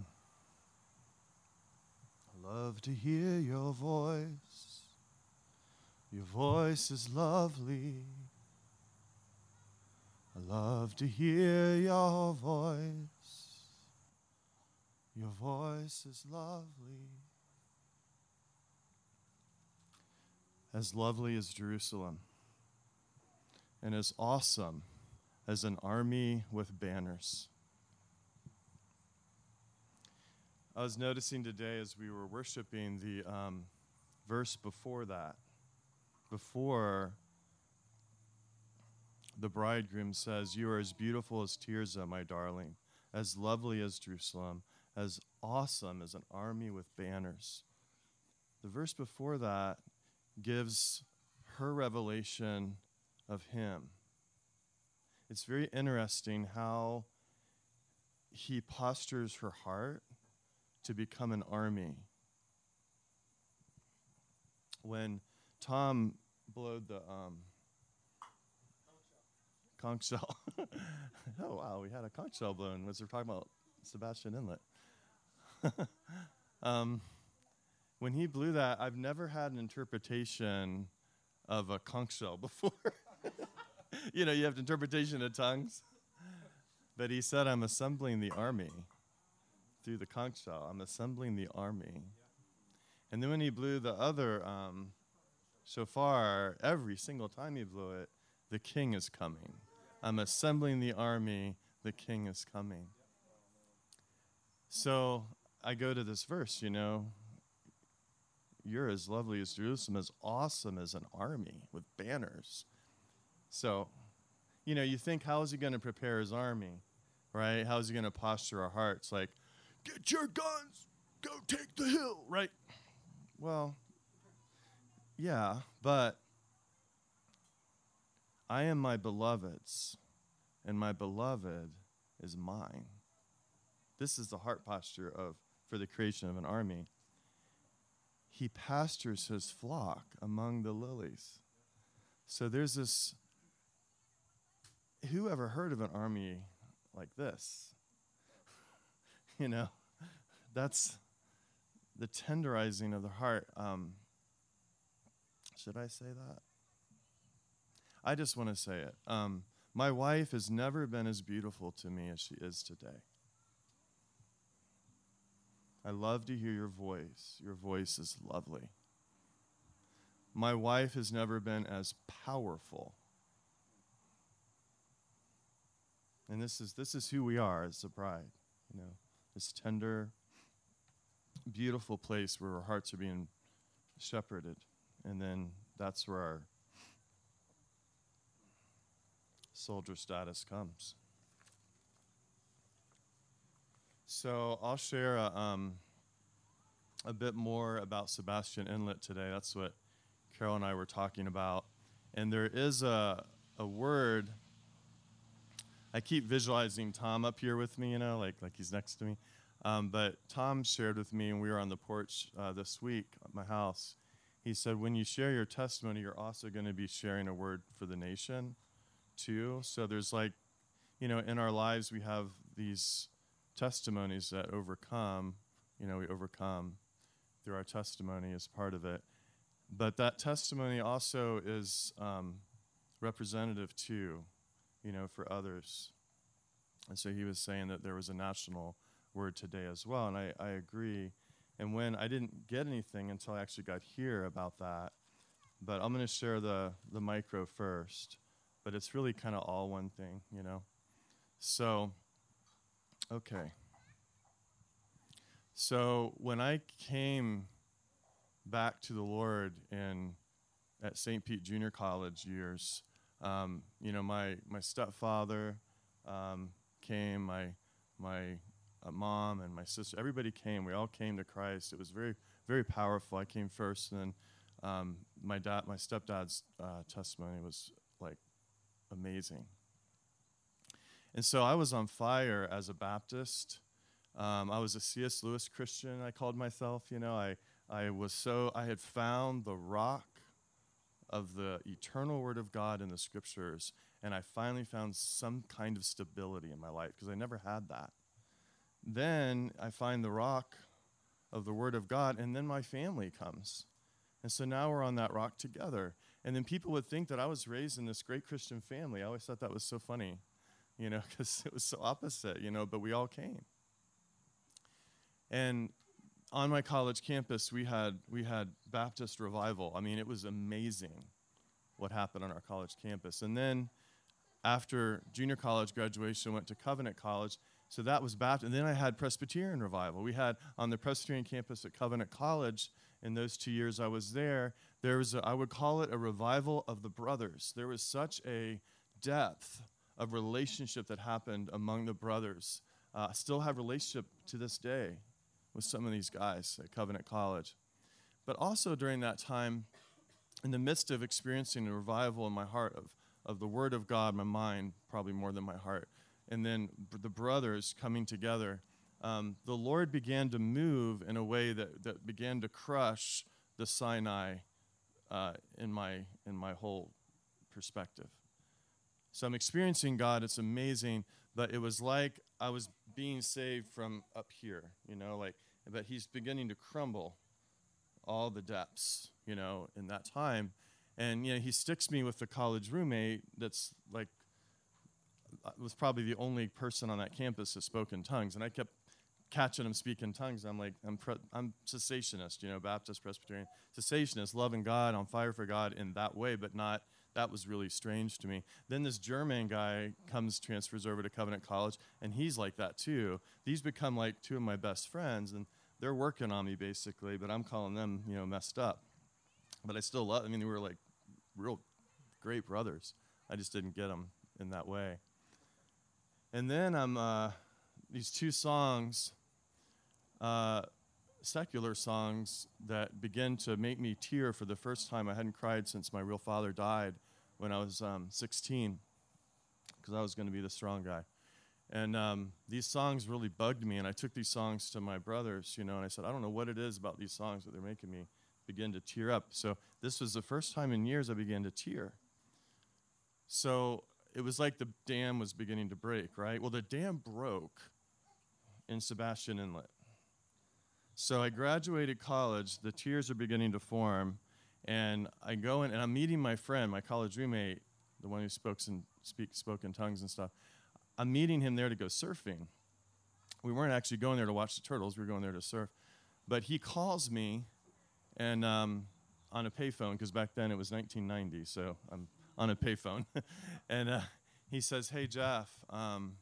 love to hear your voice. Your voice is lovely. I love to hear your voice. Your voice is lovely. As lovely as Jerusalem, and as awesome as an army with banners. I was noticing today as we were worshiping the um, verse before that, before the bridegroom says, You are as beautiful as Tirzah, my darling, as lovely as Jerusalem, as awesome as an army with banners. The verse before that gives her revelation of him. It's very interesting how he postures her heart to become an army. When Tom blowed the um, conch shell. oh, wow, we had a conch shell blown. Was we're talking about Sebastian Inlet. um, when he blew that, I've never had an interpretation of a conch shell before. you know, you have interpretation of tongues. But he said, I'm assembling the army through the conch shell. I'm assembling the army. And then when he blew the other um, shofar, every single time he blew it, the king is coming. I'm assembling the army, the king is coming. So I go to this verse, you know, you're as lovely as Jerusalem, as awesome as an army with banners. So, you know, you think, how is he going to prepare his army, right? How is he going to posture our hearts? Like, get your guns, go take the hill, right? Well, yeah, but I am my beloved's, and my beloved is mine. This is the heart posture of for the creation of an army. He pastures his flock among the lilies. So there's this who ever heard of an army like this? you know, that's the tenderizing of the heart. Um, should I say that? I just want to say it. Um, my wife has never been as beautiful to me as she is today. I love to hear your voice. Your voice is lovely. My wife has never been as powerful. And this is this is who we are as a bride, you know, this tender, beautiful place where our hearts are being shepherded. And then that's where our soldier status comes. So I'll share a, um, a bit more about Sebastian Inlet today. That's what Carol and I were talking about. And there is a, a word. I keep visualizing Tom up here with me, you know, like, like he's next to me. Um, but Tom shared with me, and we were on the porch uh, this week at my house. He said, When you share your testimony, you're also going to be sharing a word for the nation too. So there's like, you know, in our lives, we have these testimonies that overcome, you know, we overcome through our testimony as part of it. But that testimony also is um, representative too, you know, for others. And so he was saying that there was a national word today as well, and I, I agree. And when I didn't get anything until I actually got here about that, but I'm going to share the, the micro first but it's really kind of all one thing, you know? So, okay. So when I came back to the Lord in at St. Pete Junior College years, um, you know, my my stepfather um, came, my my uh, mom and my sister, everybody came. We all came to Christ. It was very very powerful. I came first, and then um, my dad, my stepdad's uh, testimony was like amazing. And so I was on fire as a Baptist. Um, I was a C.S. Lewis Christian, I called myself. You know, I, I was so, I had found the rock of the eternal Word of God in the Scriptures, and I finally found some kind of stability in my life because I never had that. Then I find the rock of the Word of God, and then my family comes. And so now we're on that rock together. And then people would think that I was raised in this great Christian family. I always thought that was so funny, you know, because it was so opposite, you know, but we all came. And on my college campus, we had, we had Baptist revival. I mean, it was amazing what happened on our college campus. And then after junior college graduation, went to Covenant College. So that was Baptist. And then I had Presbyterian revival. We had on the Presbyterian campus at Covenant College in those two years I was there, there was, a, I would call it a revival of the brothers. There was such a depth of relationship that happened among the brothers. Uh, I still have relationship to this day with some of these guys at Covenant College. But also during that time, in the midst of experiencing a revival in my heart of, of the Word of God, my mind, probably more than my heart, and then the brothers coming together, um, the Lord began to move in a way that, that began to crush the Sinai uh, in, my, in my whole perspective. So I'm experiencing God, it's amazing, but it was like I was being saved from up here, you know, like, but He's beginning to crumble all the depths, you know, in that time. And, you know, He sticks me with the college roommate that's like, was probably the only person on that campus that spoke in tongues. And I kept catching him speak in tongues. I'm like, I'm, pre- I'm cessationist, you know, Baptist, Presbyterian, cessationist, loving God, on fire for God in that way, but not, that was really strange to me. Then this German guy comes, transfers over to Covenant College, and he's like that too. These become like two of my best friends, and they're working on me basically, but I'm calling them, you know, messed up. But I still love, I mean, they were like real great brothers. I just didn't get them in that way. And then I'm, uh, these two songs uh, secular songs that begin to make me tear for the first time. I hadn't cried since my real father died when I was um, 16, because I was going to be the strong guy. And um, these songs really bugged me, and I took these songs to my brothers, you know, and I said, I don't know what it is about these songs, but they're making me begin to tear up. So this was the first time in years I began to tear. So it was like the dam was beginning to break, right? Well, the dam broke in Sebastian Inlet. So I graduated college, the tears are beginning to form, and I go in and I'm meeting my friend, my college roommate, the one who spoke in, speak, spoke in tongues and stuff. I'm meeting him there to go surfing. We weren't actually going there to watch the turtles, we were going there to surf. But he calls me and um, on a payphone, because back then it was 1990, so I'm on a payphone. and uh, he says, Hey, Jeff, um,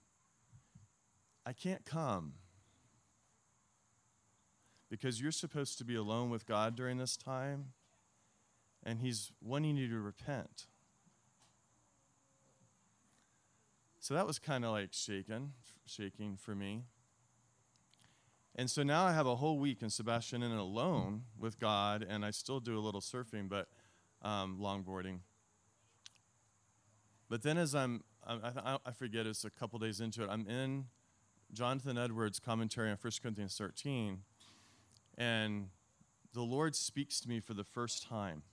I can't come because you're supposed to be alone with God during this time, and He's wanting you to repent. So that was kind of like shaken, shaking for me. And so now I have a whole week in Sebastian and alone with God, and I still do a little surfing, but um, longboarding. But then as I'm, I, I forget, it's a couple days into it, I'm in Jonathan Edwards' commentary on 1 Corinthians 13, and the Lord speaks to me for the first time.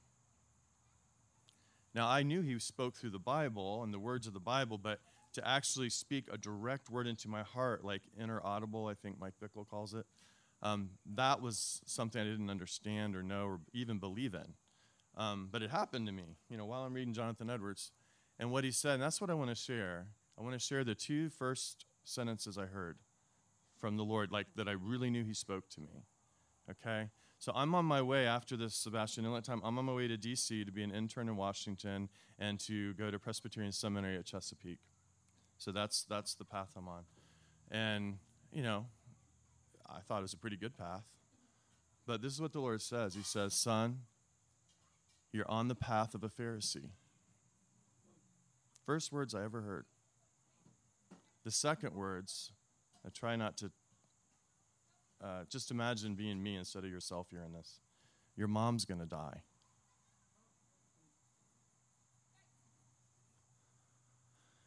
Now, I knew He spoke through the Bible and the words of the Bible, but to actually speak a direct word into my heart, like inner audible, I think Mike Bickle calls it, um, that was something I didn't understand or know or even believe in. Um, but it happened to me, you know, while I'm reading Jonathan Edwards. And what he said, and that's what I want to share. I want to share the two first sentences I heard from the Lord, like that I really knew He spoke to me. Okay? So I'm on my way after this Sebastian Inlet time. I'm on my way to D.C. to be an intern in Washington and to go to Presbyterian Seminary at Chesapeake. So that's that's the path I'm on, and you know, I thought it was a pretty good path. But this is what the Lord says. He says, "Son, you're on the path of a Pharisee." First words I ever heard. The second words, I try not to uh, just imagine being me instead of yourself here in this. Your mom's going to die.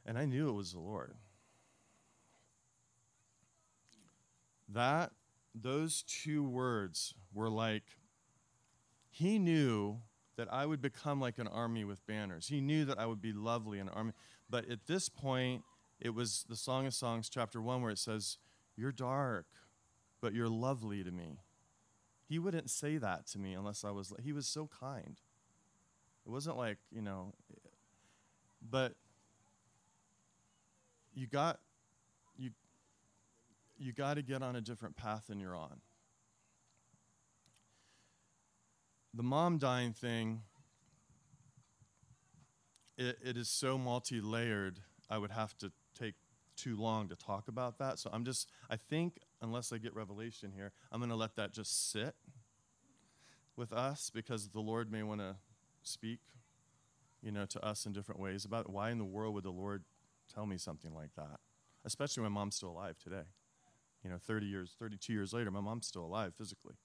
And I knew it was the Lord. That, those two words were like, he knew that I would become like an army with banners. He knew that I would be lovely an army. But at this point, it was the Song of Songs, chapter 1, where it says, You're dark but you're lovely to me. he wouldn't say that to me unless I was, he was so kind. It wasn't like, you know, but you got, you, you got to get on a different path than you're on. The mom dying thing, it, it is so multi layered, I would have to take too long to talk about that. So I'm just, I think, unless I get revelation here, I'm going to let that just sit with us because the Lord may want to speak, you know, to us in different ways about it. why in the world would the Lord tell me something like that, especially when mom's still alive today. You know, 30 years, 32 years later, my mom's still alive physically.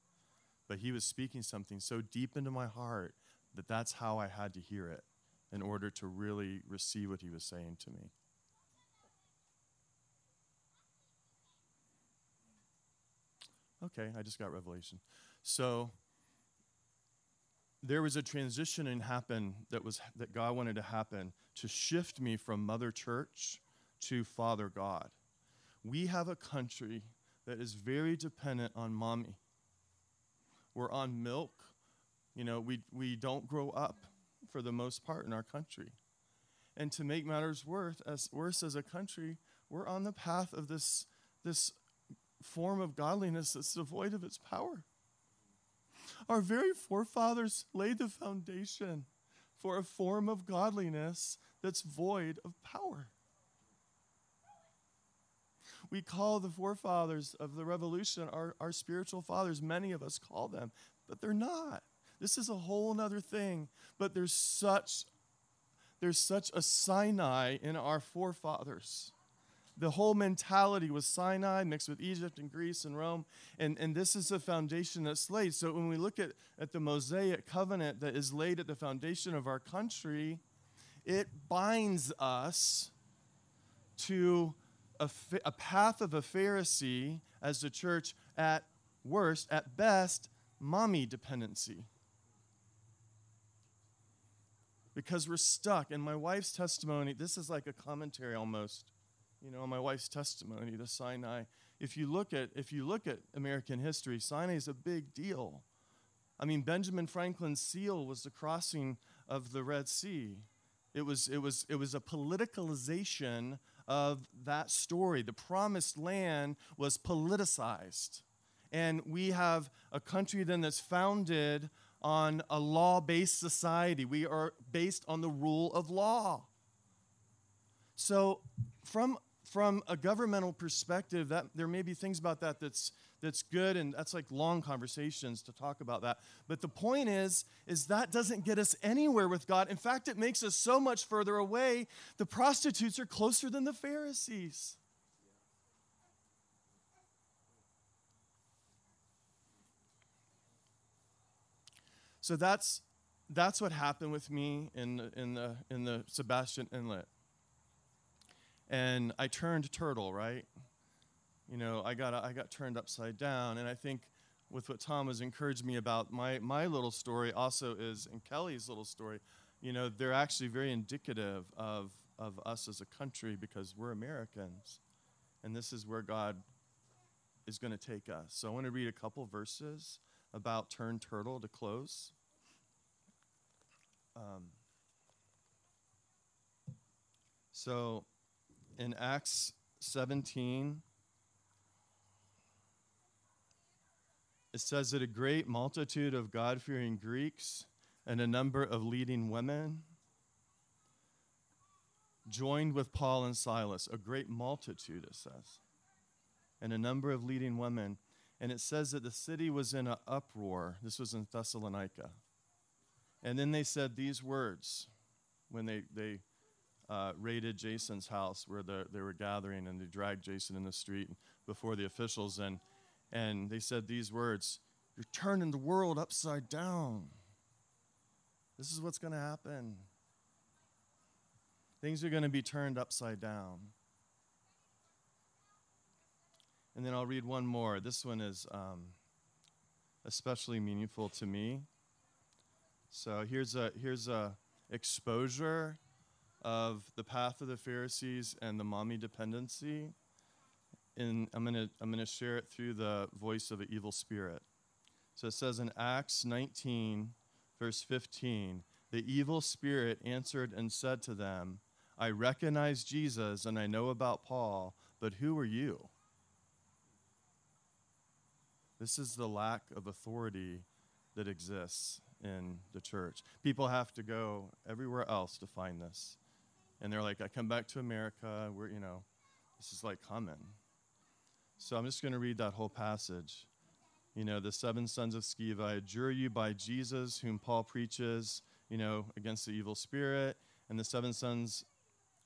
But he was speaking something so deep into my heart that that's how I had to hear it in order to really receive what he was saying to me. Okay, I just got revelation. So there was a transition and happen that was that God wanted to happen to shift me from mother church to father God. We have a country that is very dependent on mommy. We're on milk. You know, we, we don't grow up for the most part in our country. And to make matters worse, as worse as a country, we're on the path of this, this form of godliness that's devoid of its power. Our very forefathers laid the foundation for a form of godliness that's void of power. We call the forefathers of the revolution our, our spiritual fathers. Many of us call them, but they're not. This is a whole other thing. But there's such there's such a Sinai in our forefathers the whole mentality was Sinai mixed with Egypt and Greece and Rome. And, and this is the foundation that's laid. So when we look at, at the Mosaic covenant that is laid at the foundation of our country, it binds us to a, a path of a Pharisee as the church at worst, at best, mommy dependency. Because we're stuck. And my wife's testimony, this is like a commentary almost you know, on my wife's testimony to Sinai. If you look at if you look at American history, Sinai is a big deal. I mean, Benjamin Franklin's seal was the crossing of the Red Sea. It was it was it was a politicalization of that story. The promised land was politicized. And we have a country then that's founded on a law based society. We are based on the rule of law. So, from from a governmental perspective, that there may be things about that that's that's good and that's like long conversations to talk about that. But the point is is that doesn't get us anywhere with God. In fact, it makes us so much further away. The prostitutes are closer than the Pharisees. So that's that's what happened with me in in the in the Sebastian Inlet and I turned turtle, right? You know, I got I got turned upside down, and I think with what Tom has encouraged me about my my little story also is and Kelly's little story, you know, they're actually very indicative of of us as a country because we're Americans, and this is where God is going to take us. So I want to read a couple verses about turn turtle to close. Um, so in Acts 17, it says that a great multitude of God fearing Greeks and a number of leading women joined with Paul and Silas, a great multitude, it says, and a number of leading women. And it says that the city was in an uproar. This was in Thessalonica. And then they said these words when they, they uh, raided Jason's house where the, they were gathering and they dragged Jason in the street before the officials and, and they said these words You're turning the world upside down. This is what's going to happen. Things are going to be turned upside down. And then I'll read one more. This one is um, especially meaningful to me. So here's a here's a exposure of the path of the Pharisees and the mommy dependency. I'm going to I'm going to share it through the voice of an evil spirit. So it says in Acts 19, verse 15, the evil spirit answered and said to them, I recognize Jesus and I know about Paul, but who are you? This is the lack of authority that exists in the church. People have to go everywhere else to find this. And they're like, I come back to America, we're, you know, this is like common. So I'm just going to read that whole passage. You know, the seven sons of Sceva, I adjure you by Jesus, whom Paul preaches, you know, against the evil spirit, and the seven sons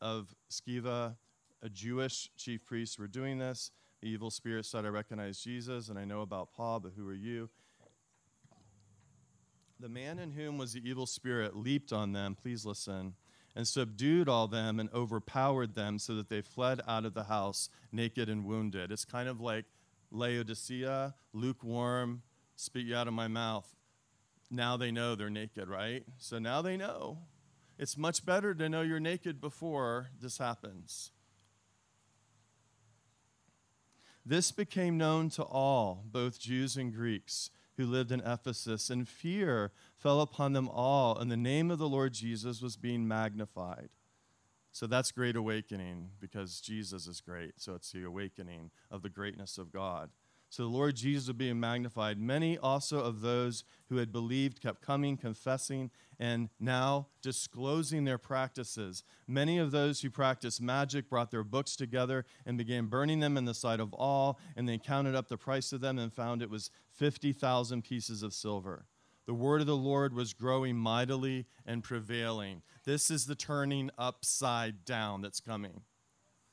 of Sceva, a Jewish chief priest, were doing this. The evil spirit said, I recognize Jesus and I know about Paul, but who are you? The man in whom was the evil spirit leaped on them, please listen, and subdued all them and overpowered them so that they fled out of the house naked and wounded. It's kind of like Laodicea, lukewarm, spit you out of my mouth. Now they know they're naked, right? So now they know. It's much better to know you're naked before this happens. This became known to all, both Jews and Greeks, who lived in Ephesus, and fear fell upon them all, and the name of the Lord Jesus was being magnified. So that's great awakening because Jesus is great. So it's the awakening of the greatness of God. So the Lord Jesus being magnified. Many also of those who had believed kept coming, confessing, and now disclosing their practices. Many of those who practiced magic brought their books together and began burning them in the sight of all, and they counted up the price of them and found it was 50,000 pieces of silver. The word of the Lord was growing mightily and prevailing. This is the turning upside down that's coming.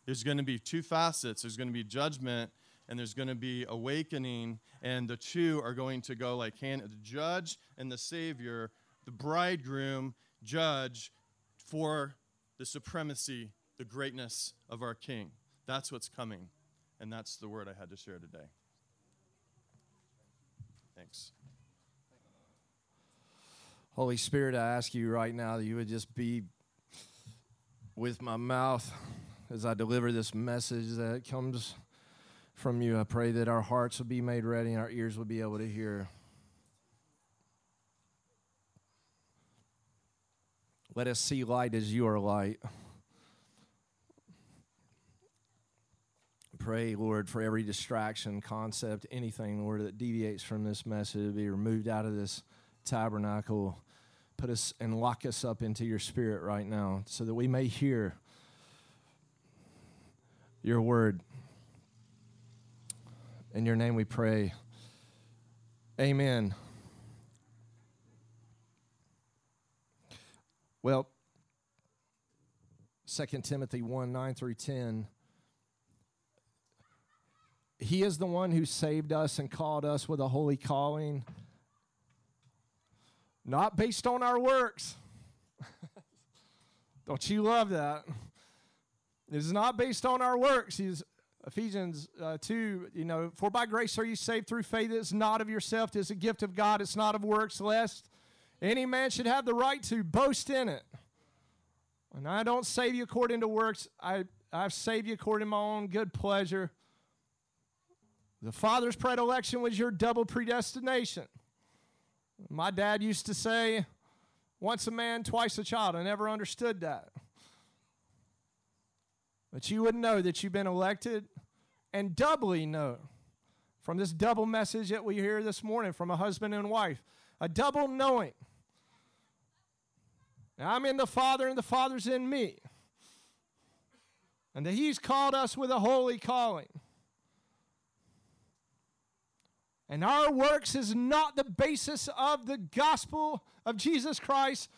There's going to be two facets there's going to be judgment and there's going to be awakening, and the two are going to go like hand the judge and the savior, the bridegroom, judge for the supremacy, the greatness of our king. That's what's coming, and that's the word I had to share today. Thanks. Holy Spirit, I ask you right now that you would just be with my mouth as I deliver this message that comes from you. I pray that our hearts will be made ready and our ears will be able to hear. Let us see light as you are light. Pray, Lord, for every distraction, concept, anything, Lord, that deviates from this message to be removed out of this tabernacle. Put us and lock us up into your spirit right now so that we may hear your word. In your name we pray. Amen. Well, 2 Timothy 1 9 through 10. He is the one who saved us and called us with a holy calling, not based on our works. Don't you love that? It is not based on our works. He's Ephesians uh, 2, you know, for by grace are you saved through faith. It's not of yourself, it's a gift of God. It's not of works, lest any man should have the right to boast in it. And I don't save you according to works, I, I've saved you according to my own good pleasure. The Father's predilection was your double predestination. My dad used to say, once a man, twice a child. I never understood that. But you would know that you've been elected and doubly know from this double message that we hear this morning from a husband and wife a double knowing. Now, I'm in the Father, and the Father's in me. And that He's called us with a holy calling. And our works is not the basis of the gospel of Jesus Christ,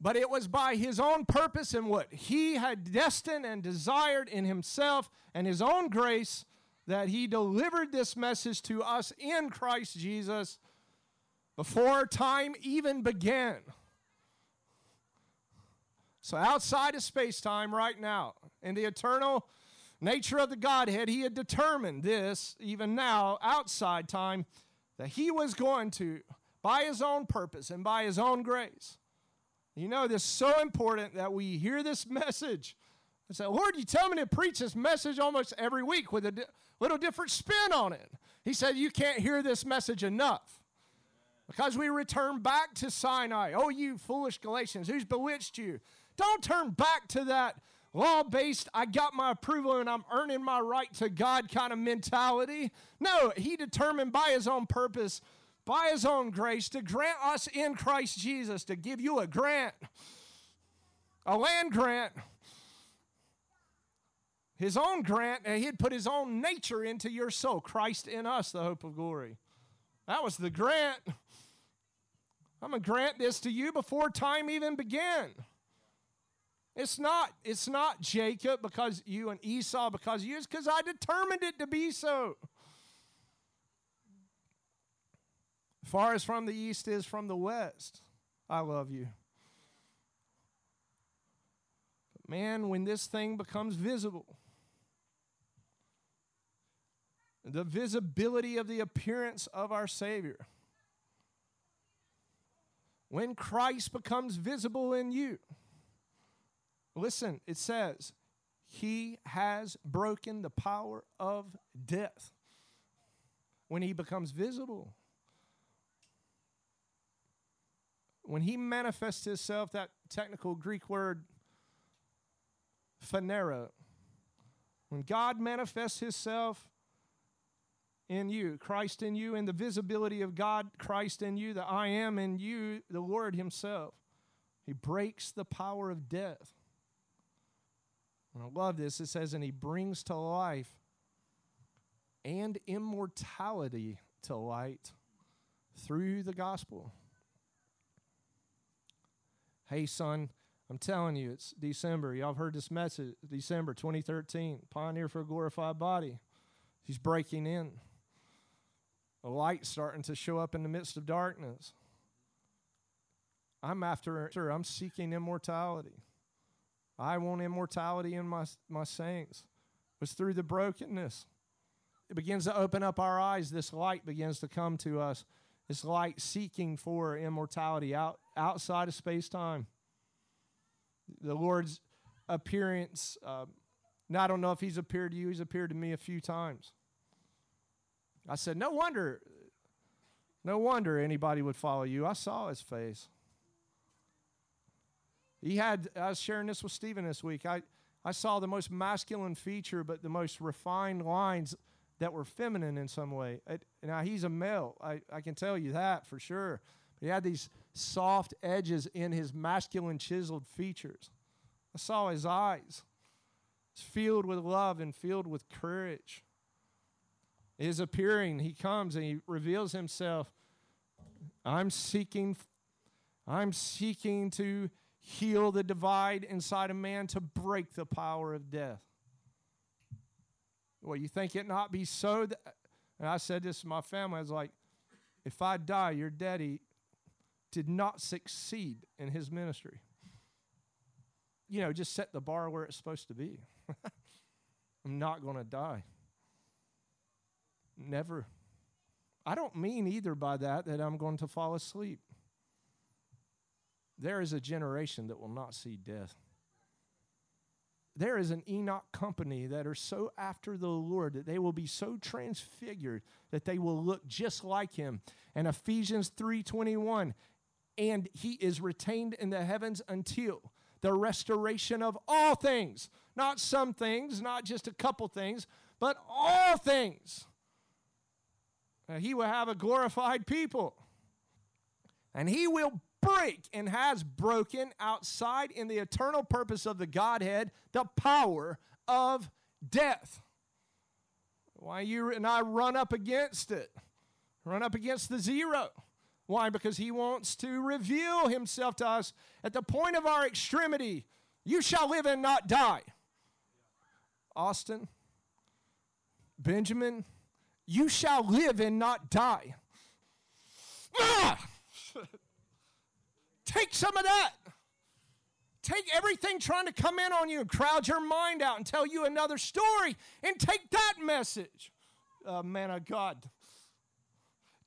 but it was by his own purpose and what he had destined and desired in himself and his own grace that he delivered this message to us in Christ Jesus before time even began. So, outside of space time, right now, in the eternal nature of the Godhead, he had determined this, even now, outside time, that he was going to, by his own purpose and by his own grace, you know, this is so important that we hear this message I said, Lord, you tell me to preach this message almost every week with a di- little different spin on it. He said, You can't hear this message enough. Because we return back to Sinai. Oh, you foolish Galatians, who's bewitched you? Don't turn back to that law based, I got my approval and I'm earning my right to God kind of mentality. No, He determined by His own purpose, by His own grace, to grant us in Christ Jesus, to give you a grant, a land grant. His own grant, and He'd put His own nature into your soul. Christ in us, the hope of glory. That was the grant. I'm going to grant this to you before time even began. It's not, it's not Jacob because you and Esau because you, it's because I determined it to be so. Far as from the east is from the west, I love you. But man, when this thing becomes visible, the visibility of the appearance of our Savior, when Christ becomes visible in you, listen, it says, He has broken the power of death when He becomes visible. When He manifests Himself, that technical Greek word, phanero, when God manifests Himself, in you, Christ in you, and the visibility of God, Christ in you, the I am in you, the Lord Himself. He breaks the power of death. And I love this. It says, and He brings to life and immortality to light through the gospel. Hey, son, I'm telling you, it's December. Y'all have heard this message, December 2013, Pioneer for a Glorified Body. He's breaking in a light starting to show up in the midst of darkness. I'm after, I'm seeking immortality. I want immortality in my, my saints. It's through the brokenness. It begins to open up our eyes. This light begins to come to us. This light seeking for immortality out, outside of space time. The Lord's appearance, uh, now I don't know if He's appeared to you, He's appeared to me a few times. I said, No wonder, no wonder anybody would follow you. I saw his face. He had, I was sharing this with Stephen this week. I, I saw the most masculine feature, but the most refined lines that were feminine in some way. It, now, he's a male. I, I can tell you that for sure. But he had these soft edges in his masculine, chiseled features. I saw his eyes. It's filled with love and filled with courage is appearing. He comes and he reveals himself. I'm seeking I'm seeking to heal the divide inside a man to break the power of death. Well, you think it not be so that and I said this to my family, I was like, if I die, your daddy did not succeed in his ministry. You know, just set the bar where it's supposed to be. I'm not going to die. Never. I don't mean either by that that I'm going to fall asleep. There is a generation that will not see death. There is an Enoch company that are so after the Lord that they will be so transfigured that they will look just like him. And Ephesians 3:21, and he is retained in the heavens until the restoration of all things, not some things, not just a couple things, but all things uh, he will have a glorified people. And he will break and has broken outside in the eternal purpose of the Godhead the power of death. Why you and I run up against it, run up against the zero. Why? Because he wants to reveal himself to us at the point of our extremity. You shall live and not die. Austin, Benjamin, you shall live and not die. Ah! Take some of that. Take everything trying to come in on you and crowd your mind out and tell you another story and take that message. Uh, man of God.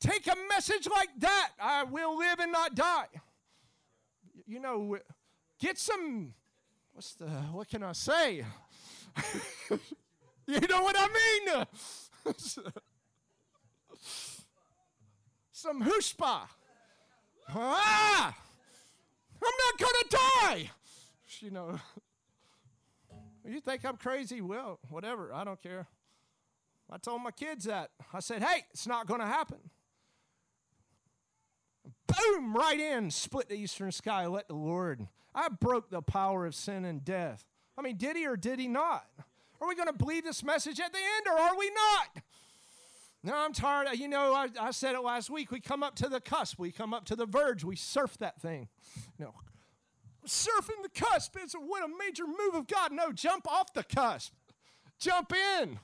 Take a message like that. I will live and not die. You know, get some what's the, what can I say? you know what I mean? Some chutzpah. Ah! I'm not going to die. You know, you think I'm crazy? Well, whatever. I don't care. I told my kids that. I said, hey, it's not going to happen. Boom, right in, split the eastern sky, let the Lord. I broke the power of sin and death. I mean, did he or did he not? Are we going to believe this message at the end or are we not? No, I'm tired. You know, I, I, said it last week. We come up to the cusp, we come up to the verge, we surf that thing. Know, surfing the cusp. It's what a major move of God. No, jump off the cusp, jump in.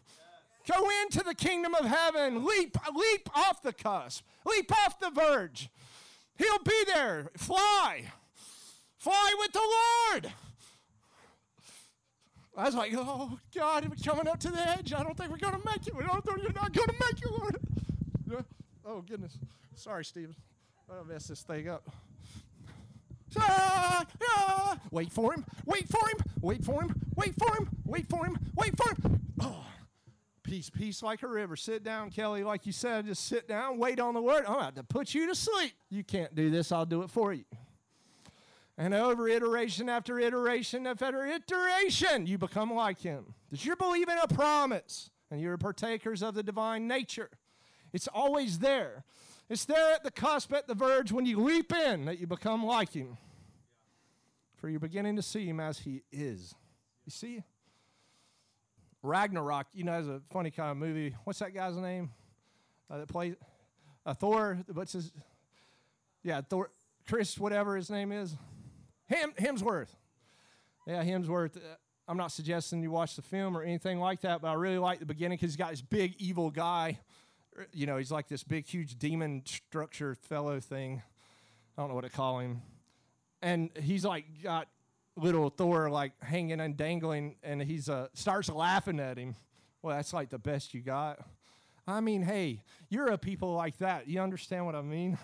Go into the kingdom of heaven. Leap, leap off the cusp. Leap off the verge. He'll be there. Fly. Fly with the Lord. I was like, oh, God, we're coming up to the edge. I don't think we're to make it. We don't think you're not to make it, Lord. Oh, goodness. Sorry, Stephen. I messed this thing up. Wait for him. Wait for him. Wait for him. Wait for him. Wait for him. Wait for him. Oh, peace, peace like a river. Sit down, Kelly, like you said. Just sit down. Wait on the word. I'm about to put you to sleep. You can't do this. I'll do it for you. And over iteration after iteration after iteration, you become like him. That you believe in a promise and you're partakers of the divine nature. It's always there. It's there at the cusp, at the verge, when you leap in, that you become like him. For you're beginning to see him as he is. You see? Ragnarok, you know, is a funny kind of movie. What's that guy's name uh, that plays uh, Thor? What's his? Yeah, Thor. Chris, whatever his name is. Hem, Hemsworth. Yeah, Hemsworth. Uh, I'm not suggesting you watch the film or anything like that, but I really like the beginning because he's got this big evil guy. You know, he's like this big, huge demon structure fellow thing. I don't know what to call him. And he's like got little Thor like hanging and dangling, and he's uh, starts laughing at him. Well, that's like the best you got. I mean, hey, you're a people like that. You understand what I mean?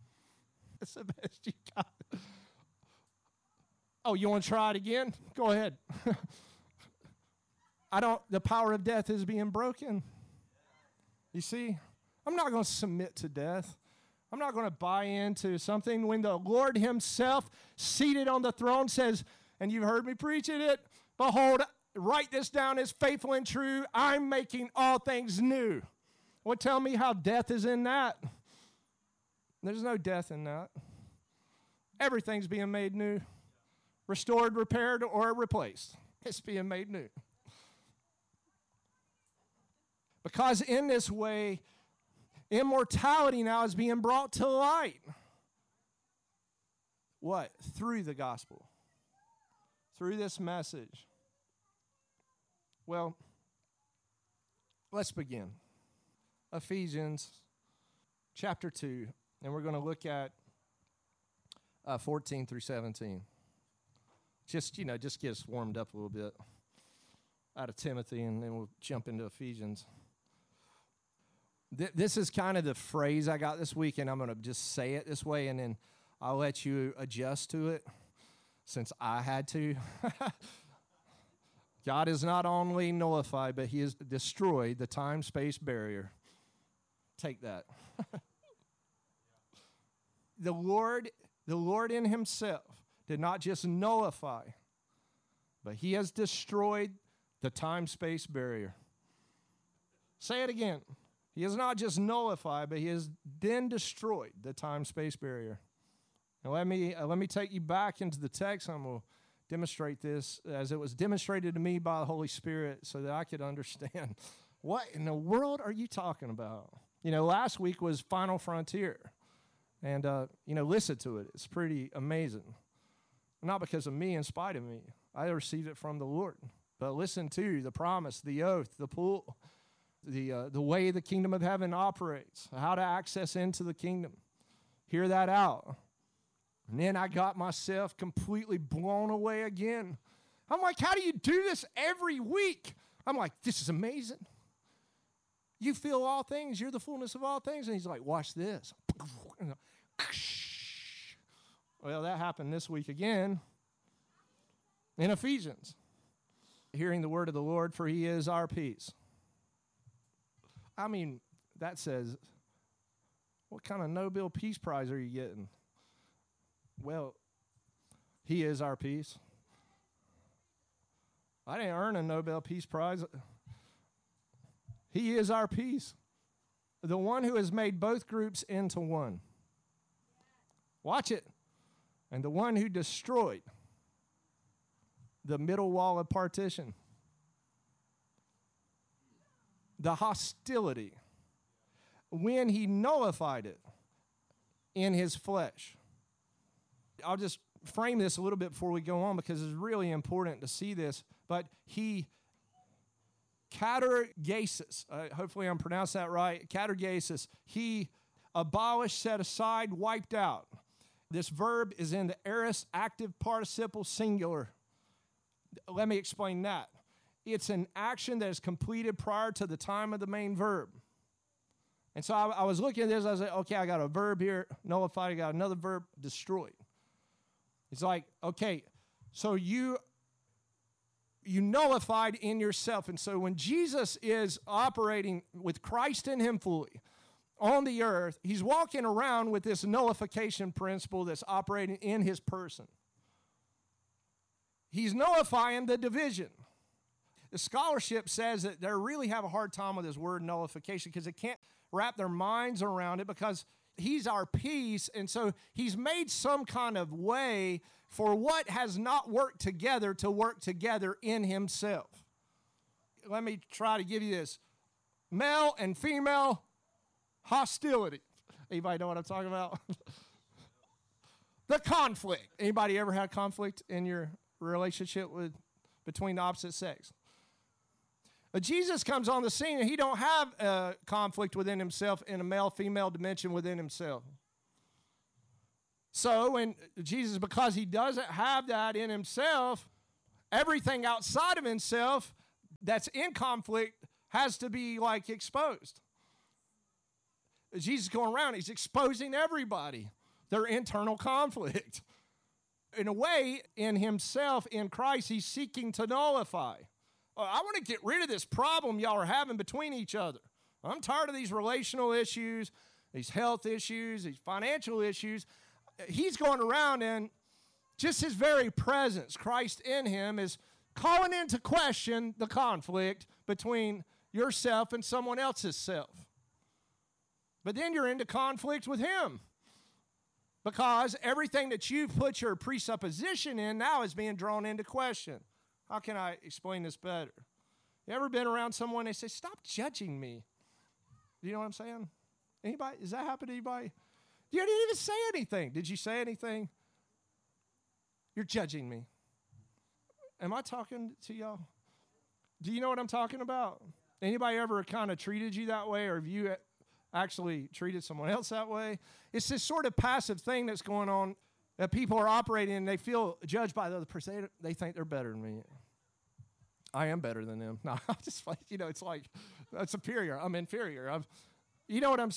That's the best you got. Oh, you want to try it again? Go ahead. I don't, the power of death is being broken. You see, I'm not going to submit to death. I'm not going to buy into something when the Lord Himself, seated on the throne, says, and you've heard me preaching it, behold, write this down as faithful and true. I'm making all things new. Well, tell me how death is in that. There's no death in that. Everything's being made new restored, repaired, or replaced. It's being made new. Because in this way, immortality now is being brought to light. What? Through the gospel, through this message. Well, let's begin. Ephesians chapter 2, and we're going to look at uh, 14 through 17 just you know just get us warmed up a little bit out of timothy and then we'll jump into ephesians Th- this is kind of the phrase i got this week and i'm going to just say it this way and then i'll let you adjust to it since i had to god is not only nullified but he has destroyed the time space barrier take that the lord the lord in himself did not just nullify, but he has destroyed the time space barrier. Say it again. He has not just nullified, but he has then destroyed the time space barrier. Now, let me, uh, let me take you back into the text. I'm going to demonstrate this as it was demonstrated to me by the Holy Spirit so that I could understand what in the world are you talking about? You know, last week was Final Frontier. And, uh, you know, listen to it. It's pretty amazing. Not because of me, in spite of me. I received it from the Lord. But listen to the promise, the oath, the pull, the, uh, the way the kingdom of heaven operates, how to access into the kingdom. Hear that out. And then I got myself completely blown away again. I'm like, how do you do this every week? I'm like, this is amazing. You feel all things, you're the fullness of all things. And he's like, watch this. Well, that happened this week again. in Ephesians. Hearing the word of the Lord, for he is our peace. I mean, that says, what kind of Nobel Peace Prize are you getting? Well, he is our peace. I didn't earn a Nobel Peace Prize. He is our peace. The one who has made both groups into one. Watch it. And the one who destroyed the middle wall of partition, the hostility, when he nullified it in his flesh. I'll just frame this a little bit before we go on because it's really important to see this. But he, katargesis, uh, hopefully I'm pronouncing that right, katargesis, he abolished, set aside, wiped out. This verb is in the aorist active participle singular. Let me explain that. It's an action that is completed prior to the time of the main verb. And so I, I was looking at this, I was like, okay, I got a verb here, nullified, I got another verb, destroyed. It's like, okay, so you you nullified in yourself. And so when Jesus is operating with Christ in him fully on the earth, he's walking around with this nullification principle that's operating in his person. He's nullifying the division. The scholarship says that they really have a hard time with this word nullification because they can't wrap their minds around it because he's our peace. And so he's made some kind of way for what has not worked together to work together in himself. Let me try to give you this male and female hostility. Anybody know what I'm talking about? the conflict. Anybody ever had conflict in your relationship with between the opposite sex? But Jesus comes on the scene and he don't have a conflict within himself in a male female dimension within himself. So when Jesus because he doesn't have that in himself, everything outside of himself that's in conflict has to be like exposed. Jesus going around, he's exposing everybody, their internal conflict. In a way, in himself, in Christ, he's seeking to nullify. Uh, I want to get rid of this problem y'all are having between each other. I'm tired of these relational issues, these health issues, these financial issues. He's going around and just his very presence, Christ in him, is calling into question the conflict between yourself and someone else's self. But then you're into conflict with him because everything that you've put your presupposition in now is being drawn into question. How can I explain this better? You ever been around someone they say, "Stop judging me"? Do you know what I'm saying? Anybody? Does that happen to anybody? You didn't even say anything. Did you say anything? You're judging me. Am I talking to y'all? Do you know what I'm talking about? Anybody ever kind of treated you that way, or have you actually treated someone else that way? It's this sort of passive thing that's going on that people are operating and they feel judged by the other person. They, think they're better than me. I am better than them. No, I'm just like, you know, it's like I'm superior. I'm inferior. I'm, you know what I'm,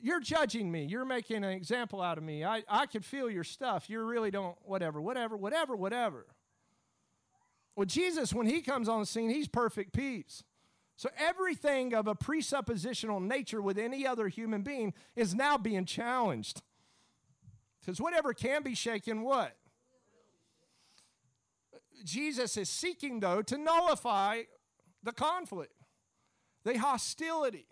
you're judging me. You're making an example out of me. I, I can feel your stuff. You really don't, whatever, whatever, whatever, whatever. Well, Jesus, when he comes on the scene, he's perfect peace. So everything of a presuppositional nature with any other human being is now being challenged. Because whatever can be shaken, what? Jesus is seeking, though, to nullify the conflict, the hostility.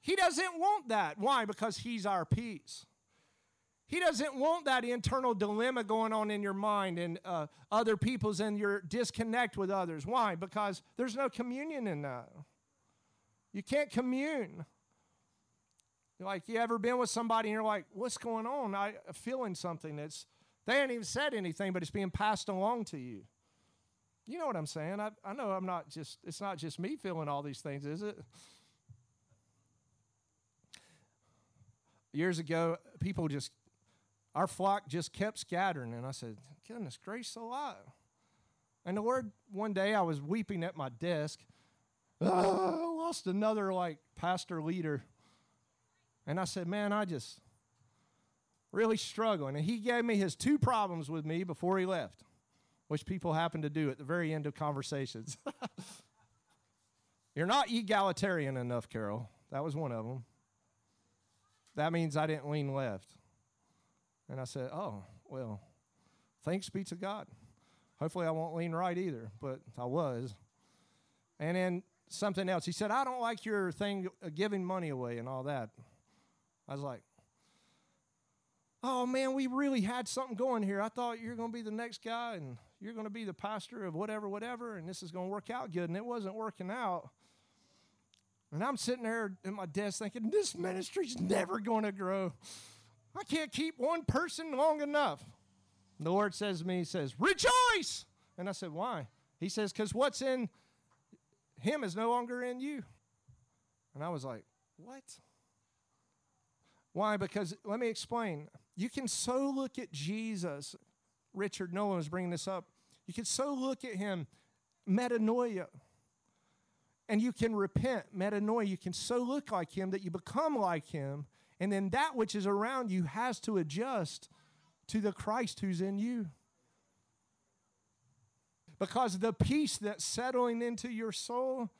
He doesn't want that. Why? Because He's our peace. He doesn't want that internal dilemma going on in your mind and uh, other people's and your disconnect with others. Why? Because there's no communion in that. You can't commune. Like, you ever been with somebody and you're like, what's going on? I, am feeling something that's, they ain't even said anything, but it's being passed along to you. You know what I'm saying? I, I know I'm not just, it's not just me feeling all these things, is it? Years ago, people just, our flock just kept scattering. And I said, goodness gracious alive. And the Lord, one day I was weeping at my desk. Oh, I lost another like pastor leader and I said, Man, I just really struggling. And he gave me his two problems with me before he left. which people happen to do at the very end of conversations. You're not egalitarian enough, Carol. That was one of them. That means I didn't lean left. And I said, Oh, well, thanks be to God. Hopefully, I won't lean right either, but I was. And then something else. He said, I don't like your thing giving money away and all that. I was like, oh man, we really had something going here. I thought you're going to be the next guy and you're going to be the pastor of whatever, whatever, and this is going to work out good. And it wasn't working out. And I'm sitting there at my desk thinking, this ministry's never going to grow. I can't keep one person long enough. The Lord says to me, He says, Rejoice! And I said, Why? He says, Because what's in him is no longer in you. And I was like, What? Why? Because let me explain. You can so look at Jesus. Richard Nolan was bringing this up. You can so look at him, metanoia, and you can repent, metanoia. You can so look like him that you become like him, and then that which is around you has to adjust to the Christ who's in you. Because the peace that's settling into your soul,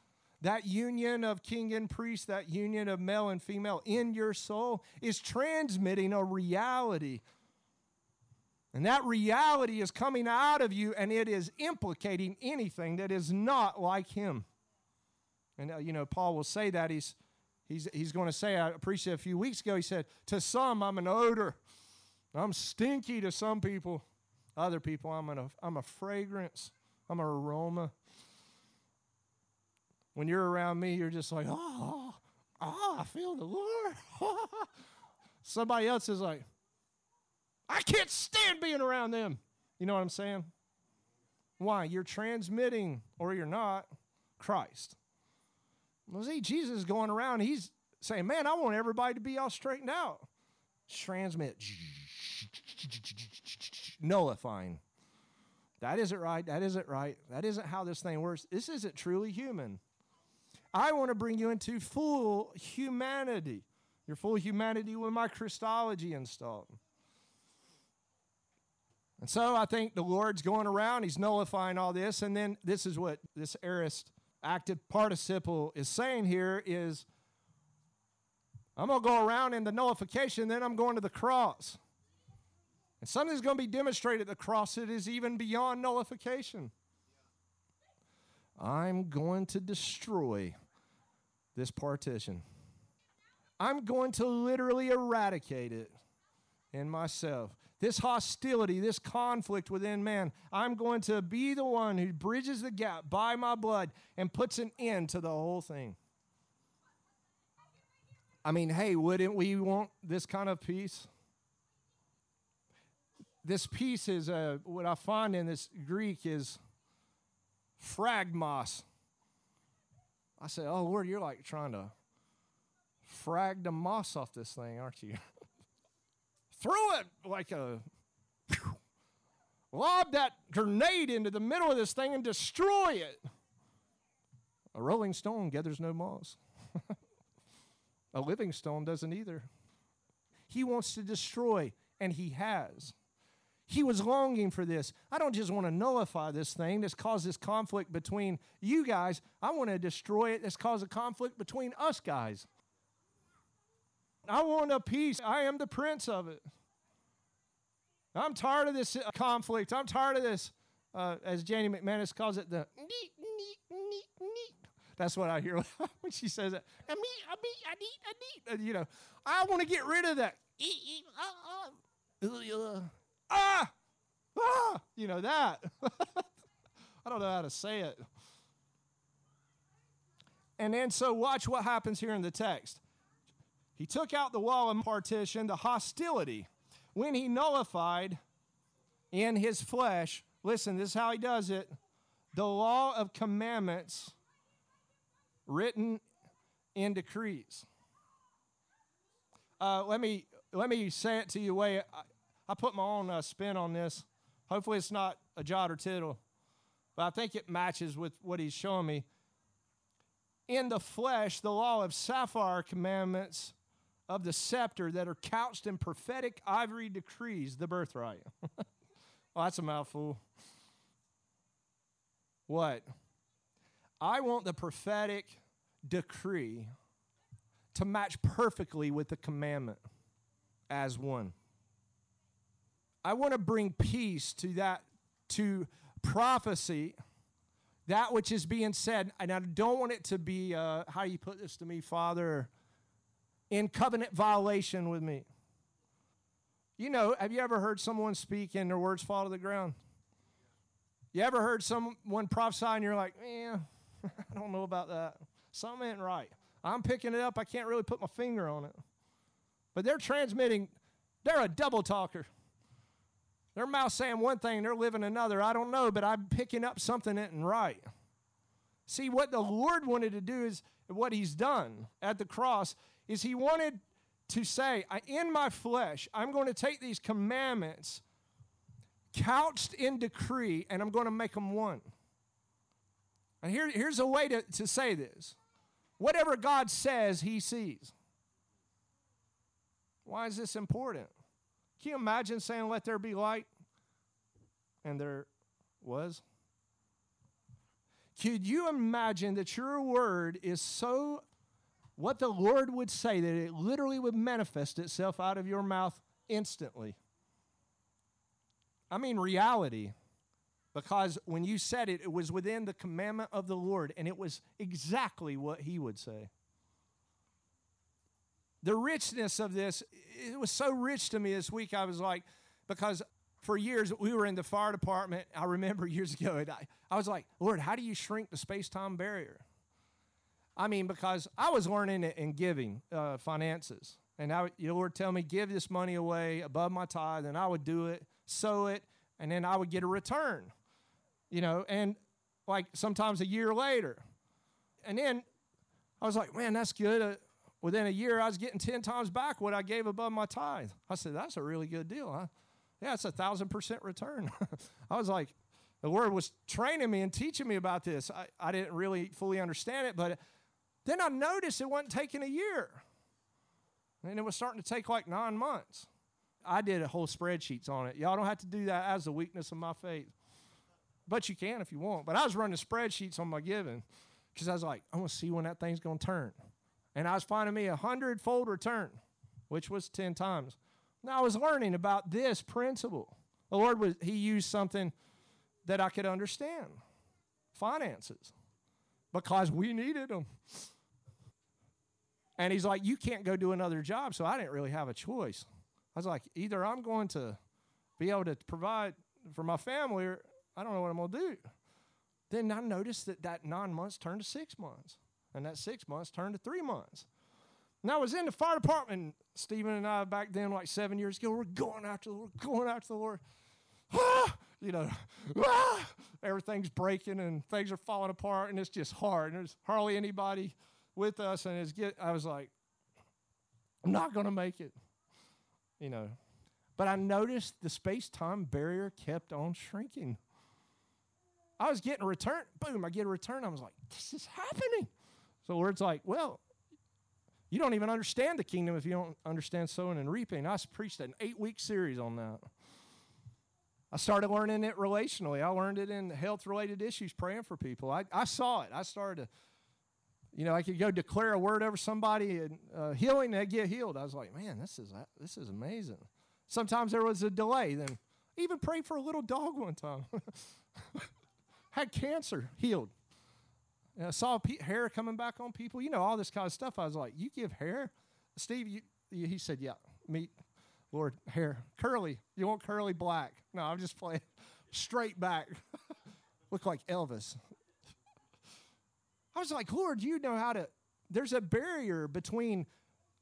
that union of king and priest, that union of male and female in your soul, is transmitting a reality. And that reality is coming out of you and it is implicating anything that is not like him. And, uh, you know, Paul will say that. He's, he's, he's going to say, I appreciate a few weeks ago, he said, To some, I'm an odor. I'm stinky to some people. Other people, I'm, an, I'm a fragrance. I'm an aroma. When you're around me, you're just like, oh, oh, I feel the Lord. Somebody else is like, I can't stand being around them. You know what I'm saying? Why? You're transmitting, or you're not, Christ. Well, see, Jesus is going around, he's saying, Man, I want everybody to be all straightened out. Transmit, nullifying. That isn't right. That isn't right. That isn't how this thing works. This isn't truly human. I want to bring you into full humanity. Your full humanity with my Christology installed. And so I think the Lord's going around, He's nullifying all this. And then this is what this aorist active participle is saying here is I'm going to go around in the nullification, then I'm going to the cross. And something's going to be demonstrated at the cross that is even beyond nullification. I'm going to destroy this partition. I'm going to literally eradicate it in myself. This hostility, this conflict within man, I'm going to be the one who bridges the gap by my blood and puts an end to the whole thing. I mean, hey, wouldn't we want this kind of peace? this piece is uh, what I find in this Greek is phragmos. I say, oh Lord, you're like trying to frag the moss off this thing, aren't you? Throw it like a lob that grenade into the middle of this thing and destroy it. A rolling stone gathers no moss. a living stone doesn't either. He wants to destroy, and he has. He was longing for this. I don't just want to nullify this thing that's caused this conflict between you guys. I want to destroy it that's caused a conflict between us guys. I want a peace. I am the prince of it. I'm tired of this uh, conflict. I'm tired of this, uh, as Janie McManus calls it, the neat, neat, neat, neat. That's what I hear when she says it. I mean, I mean, I need, I need. You know, I want to get rid of that. Ah, ah, you know that. I don't know how to say it. And then, so watch what happens here in the text. He took out the wall and partition, the hostility, when he nullified in his flesh. Listen, this is how he does it the law of commandments written in decrees. Uh, let me let me say it to you way I put my own uh, spin on this. Hopefully, it's not a jot or tittle, but I think it matches with what he's showing me. In the flesh, the law of sapphire commandments of the scepter that are couched in prophetic ivory decrees, the birthright. well, that's a mouthful. what? I want the prophetic decree to match perfectly with the commandment as one. I want to bring peace to that, to prophecy, that which is being said. And I don't want it to be, uh, how you put this to me, Father, in covenant violation with me. You know, have you ever heard someone speak and their words fall to the ground? You ever heard someone prophesy and you're like, man, I don't know about that. Something ain't right. I'm picking it up. I can't really put my finger on it. But they're transmitting, they're a double talker. Their mouth saying one thing, they're living another. I don't know, but I'm picking up something that ain't right. See, what the Lord wanted to do is what He's done at the cross is He wanted to say, In my flesh, I'm going to take these commandments couched in decree and I'm going to make them one. And here, here's a way to, to say this whatever God says, He sees. Why is this important? Can you imagine saying, Let there be light? And there was. Could you imagine that your word is so what the Lord would say that it literally would manifest itself out of your mouth instantly? I mean, reality. Because when you said it, it was within the commandment of the Lord, and it was exactly what He would say. The richness of this, it was so rich to me this week. I was like, because for years we were in the fire department. I remember years ago, and I, I was like, Lord, how do you shrink the space time barrier? I mean, because I was learning it in giving uh, finances. And I, the Lord tell me, give this money away above my tithe, and I would do it, sow it, and then I would get a return. You know, and like sometimes a year later. And then I was like, man, that's good. Within a year, I was getting 10 times back what I gave above my tithe. I said, that's a really good deal, huh? Yeah, it's a thousand percent return. I was like, the Lord was training me and teaching me about this. I, I didn't really fully understand it, but then I noticed it wasn't taking a year. And it was starting to take like nine months. I did a whole spreadsheets on it. Y'all don't have to do that as a weakness of my faith. But you can if you want. But I was running spreadsheets on my giving because I was like, I'm going to see when that thing's going to turn. And I was finding me a hundredfold return, which was 10 times. Now I was learning about this principle. The Lord was, He used something that I could understand finances because we needed them. And he's like, You can't go do another job. So I didn't really have a choice. I was like, Either I'm going to be able to provide for my family or I don't know what I'm going to do. Then I noticed that that nine months turned to six months. And that six months turned to three months. And I was in the fire department. Stephen and I back then, like seven years ago, we're going after the Lord, going after the Lord. Ah, you know, ah, everything's breaking and things are falling apart, and it's just hard. And there's hardly anybody with us, and it's get. I was like, I'm not going to make it, you know. But I noticed the space-time barrier kept on shrinking. I was getting a return. Boom, I get a return. I was like, this is happening. So the Lord's like, well, you don't even understand the kingdom if you don't understand sowing and reaping. I preached an eight week series on that. I started learning it relationally. I learned it in health related issues, praying for people. I, I saw it. I started to, you know, I could go declare a word over somebody and uh, healing, they get healed. I was like, man, this is, this is amazing. Sometimes there was a delay. Then even prayed for a little dog one time. Had cancer, healed. And I saw pe- hair coming back on people. You know, all this kind of stuff. I was like, you give hair? Steve, you, he said, yeah, meet, Lord, hair. Curly. You want curly black? No, I'm just playing. Straight back. Look like Elvis. I was like, Lord, you know how to. There's a barrier between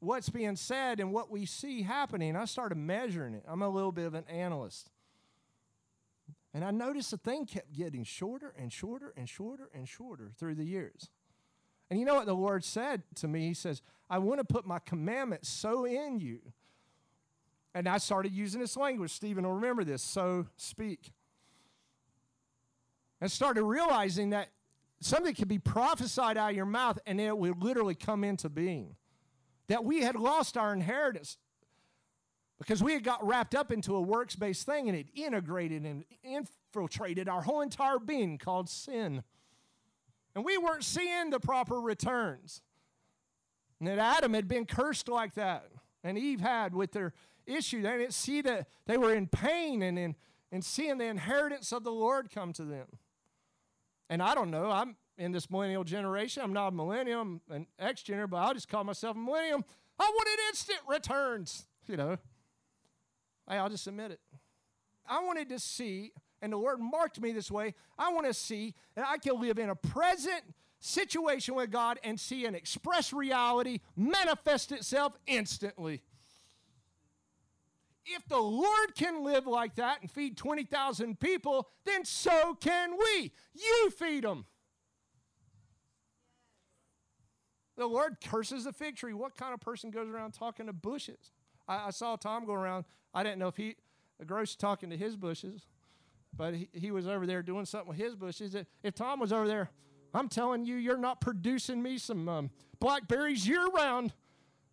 what's being said and what we see happening. I started measuring it. I'm a little bit of an analyst. And I noticed the thing kept getting shorter and shorter and shorter and shorter through the years. And you know what the Lord said to me? He says, I want to put my commandments so in you. And I started using this language. Stephen will remember this so speak. And started realizing that something could be prophesied out of your mouth and it would literally come into being. That we had lost our inheritance because we had got wrapped up into a works based thing and it integrated and infiltrated our whole entire being called sin. And we weren't seeing the proper returns. And that Adam had been cursed like that, and Eve had with their issue. They didn't see that they were in pain and in and seeing the inheritance of the Lord come to them. And I don't know, I'm in this millennial generation. I'm not a millennium, an X gener, but I'll just call myself a millennium. I wanted instant returns, you know. Hey, I'll just admit it. I wanted to see, and the Lord marked me this way. I want to see that I can live in a present situation with God and see an express reality manifest itself instantly. If the Lord can live like that and feed 20,000 people, then so can we. You feed them. The Lord curses the fig tree. What kind of person goes around talking to bushes? I, I saw Tom go around. I didn't know if he, a Gross talking to his bushes, but he, he was over there doing something with his bushes. If Tom was over there, I'm telling you, you're not producing me some um, blackberries year round.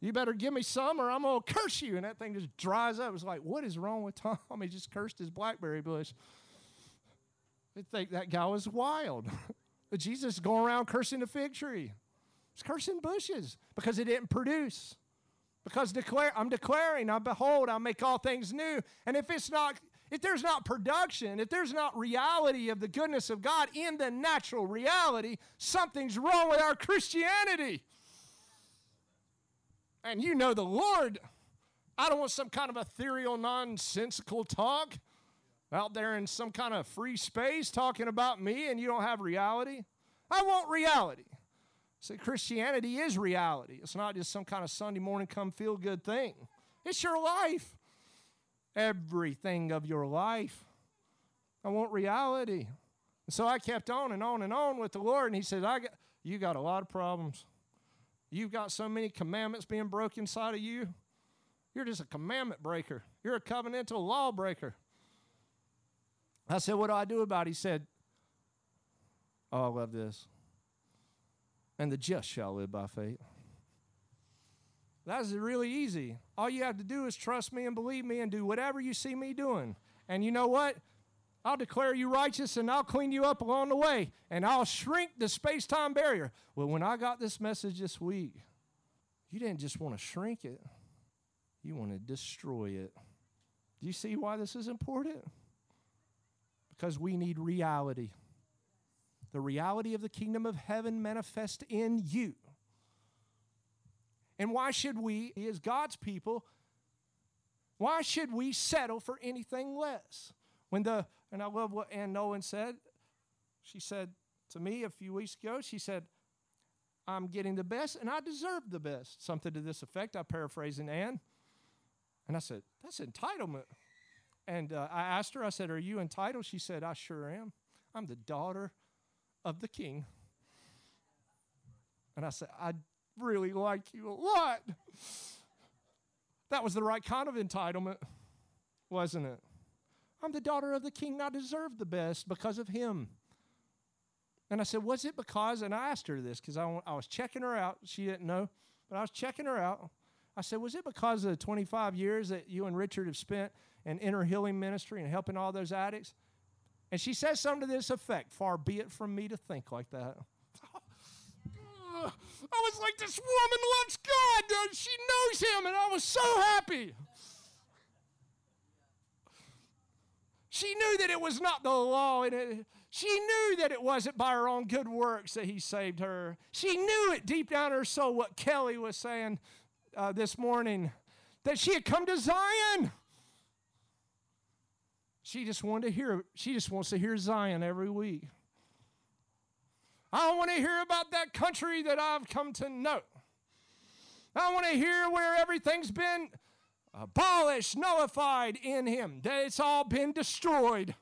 You better give me some or I'm going to curse you. And that thing just dries up. It's like, what is wrong with Tom? He just cursed his blackberry bush. They think that guy was wild. Jesus is going around cursing the fig tree. He's cursing bushes because it didn't produce. Because declare, I'm declaring, I behold, I make all things new. And if it's not if there's not production, if there's not reality of the goodness of God in the natural reality, something's wrong with our Christianity. And you know the Lord. I don't want some kind of ethereal, nonsensical talk out there in some kind of free space talking about me and you don't have reality. I want reality. So Christianity is reality. It's not just some kind of Sunday morning come feel good thing. It's your life everything of your life. I want reality. And so I kept on and on and on with the Lord, and He said, I got, You got a lot of problems. You've got so many commandments being broken inside of you. You're just a commandment breaker, you're a covenantal law breaker. I said, What do I do about it? He said, Oh, I love this. And the just shall live by faith. That's really easy. All you have to do is trust me and believe me and do whatever you see me doing. And you know what? I'll declare you righteous and I'll clean you up along the way and I'll shrink the space time barrier. Well, when I got this message this week, you didn't just want to shrink it, you want to destroy it. Do you see why this is important? Because we need reality. The reality of the kingdom of heaven manifest in you. And why should we, as God's people, why should we settle for anything less? When the, and I love what Ann Nolan said, she said to me a few weeks ago, she said, I'm getting the best and I deserve the best. Something to this effect. I'm paraphrasing Ann. And I said, That's entitlement. And uh, I asked her, I said, Are you entitled? She said, I sure am. I'm the daughter of the king. And I said, I really like you a lot. That was the right kind of entitlement, wasn't it? I'm the daughter of the king. I deserve the best because of him. And I said, Was it because? And I asked her this because I, I was checking her out. She didn't know, but I was checking her out. I said, Was it because of the 25 years that you and Richard have spent in inner healing ministry and helping all those addicts? And she says something to this effect Far be it from me to think like that. I was like, this woman loves God. She knows him, and I was so happy. She knew that it was not the law, and it, she knew that it wasn't by her own good works that he saved her. She knew it deep down in her soul what Kelly was saying uh, this morning that she had come to Zion. She just wanted to hear, she just wants to hear Zion every week. I don't want to hear about that country that I've come to know. I want to hear where everything's been abolished, nullified in Him, that it's all been destroyed.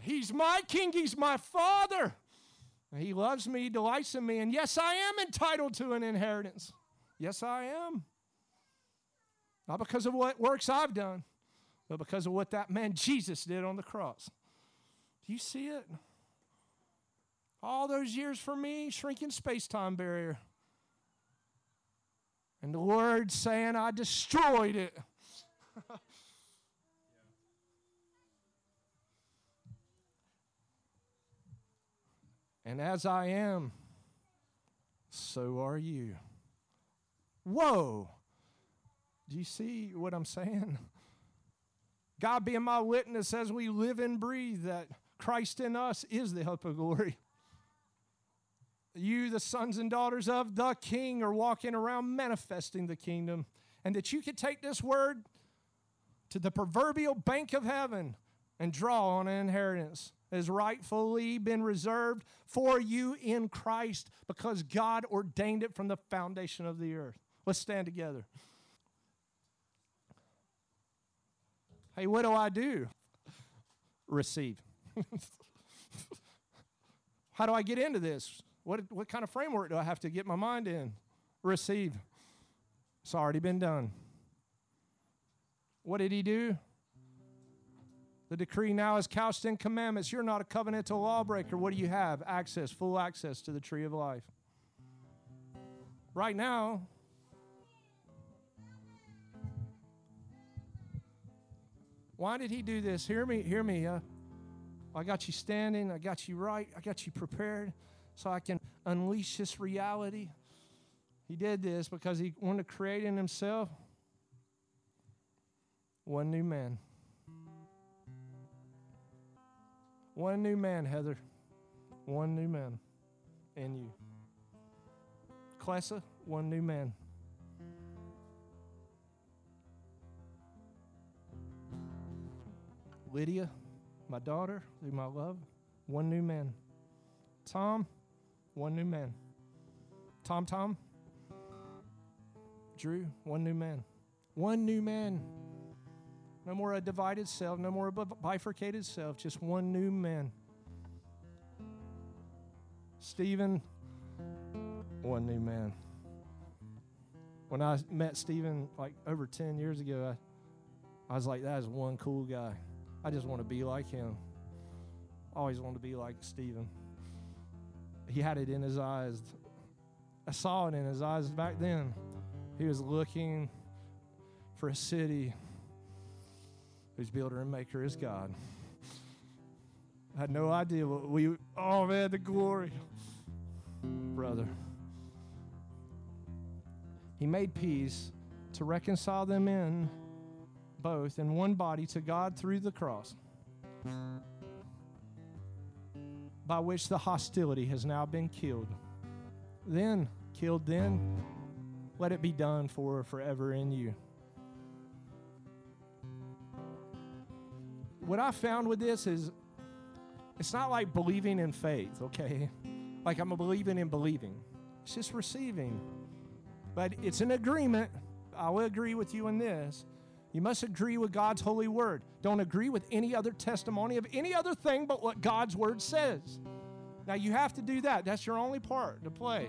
He's my king, He's my father. He loves me, delights in me, and yes, I am entitled to an inheritance. Yes, I am. Not because of what works I've done, but because of what that man Jesus did on the cross. Do you see it? All those years for me, shrinking space time barrier. And the Lord saying, I destroyed it. and as I am, so are you. Whoa! Do you see what I'm saying? God being my witness as we live and breathe that Christ in us is the hope of glory. You, the sons and daughters of the King, are walking around manifesting the kingdom. And that you could take this word to the proverbial bank of heaven and draw on an inheritance has rightfully been reserved for you in Christ because God ordained it from the foundation of the earth. Let's stand together. Hey, what do I do? Receive. How do I get into this? What, what kind of framework do I have to get my mind in? Receive. It's already been done. What did he do? The decree now is couched in commandments. You're not a covenantal lawbreaker. What do you have? Access, full access to the tree of life. Right now, why did he do this? Hear me, hear me. Uh, I got you standing, I got you right, I got you prepared so I can unleash this reality. He did this because he wanted to create in himself one new man. One new man, Heather. One new man in you. Clessa, one new man. Lydia, my daughter, through my love, one new man. Tom, one new man. Tom Tom, Drew, one new man. One new man. No more a divided self, no more a bifurcated self, just one new man. Stephen, one new man. When I met Stephen like over 10 years ago, I, I was like, that is one cool guy. I just want to be like him. always want to be like Stephen. He had it in his eyes. I saw it in his eyes back then. He was looking for a city whose builder and maker is God. I had no idea what we, oh man, the glory. Brother. He made peace to reconcile them in both in one body to God through the cross, by which the hostility has now been killed. Then, killed then, let it be done for forever in you. what I found with this is it's not like believing in faith, okay? Like I'm believing in believing. It's just receiving. But it's an agreement. I will agree with you in this. You must agree with God's holy word. Don't agree with any other testimony of any other thing but what God's word says. Now you have to do that. That's your only part to play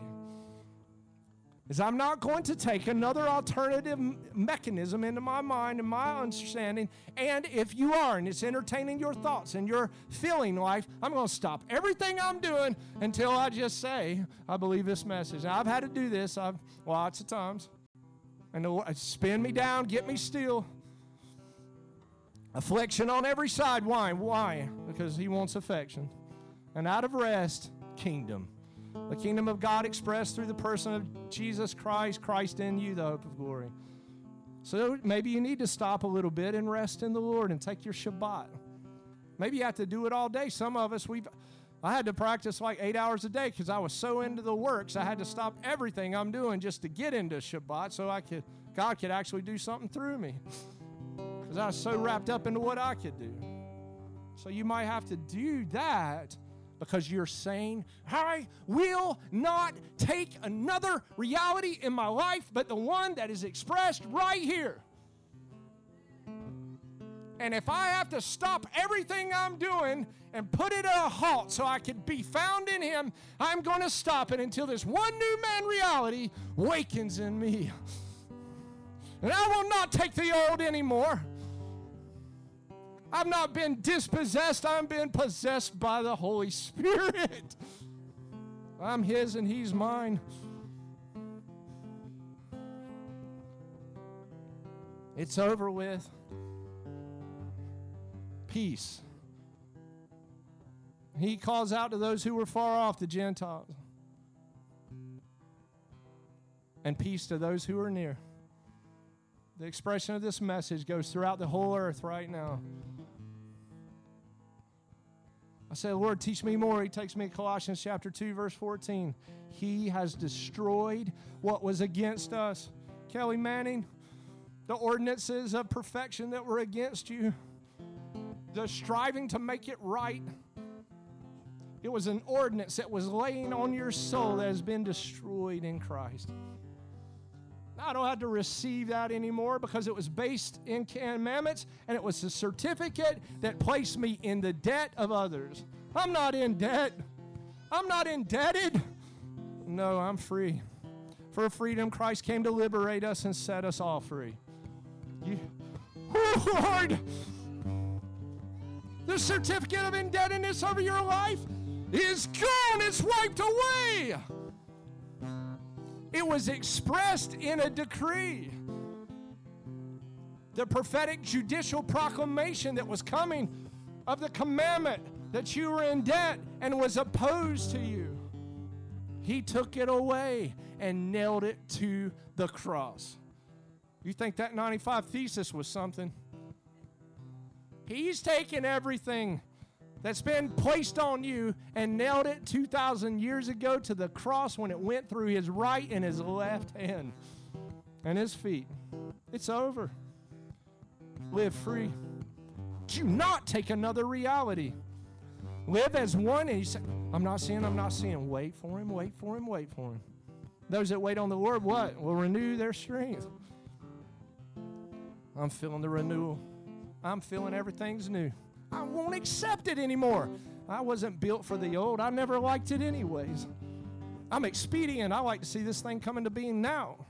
is I'm not going to take another alternative mechanism into my mind and my understanding. And if you are, and it's entertaining your thoughts and your feeling life, I'm going to stop everything I'm doing until I just say, I believe this message. Now, I've had to do this I've, lots of times. And spin me down, get me still. Affliction on every side. Why? Why? Because he wants affection. And out of rest, kingdom. The kingdom of God expressed through the person of Jesus Christ, Christ in you, the hope of glory. So maybe you need to stop a little bit and rest in the Lord and take your Shabbat. Maybe you have to do it all day. Some of us, we've, I had to practice like eight hours a day because I was so into the works. I had to stop everything I'm doing just to get into Shabbat so I could, God could actually do something through me. Because I was so wrapped up into what I could do. So you might have to do that because you're saying, I will not take another reality in my life but the one that is expressed right here. And if I have to stop everything I'm doing and put it at a halt so I can be found in Him, I'm going to stop it until this one new man reality wakens in me. And I will not take the old anymore. I've not been dispossessed, I'm been possessed by the Holy Spirit. I'm His and He's mine. It's over with. Peace. He calls out to those who were far off, the Gentiles. And peace to those who are near. The expression of this message goes throughout the whole earth right now. I say, Lord, teach me more. He takes me to Colossians chapter 2, verse 14. He has destroyed what was against us. Kelly Manning, the ordinances of perfection that were against you, the striving to make it right. It was an ordinance that was laying on your soul that has been destroyed in Christ. I don't have to receive that anymore because it was based in commandments and it was a certificate that placed me in the debt of others. I'm not in debt. I'm not indebted. No, I'm free. For freedom, Christ came to liberate us and set us all free. You, oh Lord, the certificate of indebtedness over your life is gone. It's wiped away. It was expressed in a decree. The prophetic judicial proclamation that was coming of the commandment that you were in debt and was opposed to you. He took it away and nailed it to the cross. You think that 95 thesis was something? He's taken everything that's been placed on you and nailed it 2,000 years ago to the cross when it went through his right and his left hand and his feet. It's over. Live free. Do not take another reality. Live as one, and he said, I'm not seeing, I'm not seeing. Wait for him, wait for him, wait for him. Those that wait on the Lord, what? Will renew their strength. I'm feeling the renewal. I'm feeling everything's new. I won't accept it anymore. I wasn't built for the old. I never liked it anyways. I'm expedient. I like to see this thing come into being now.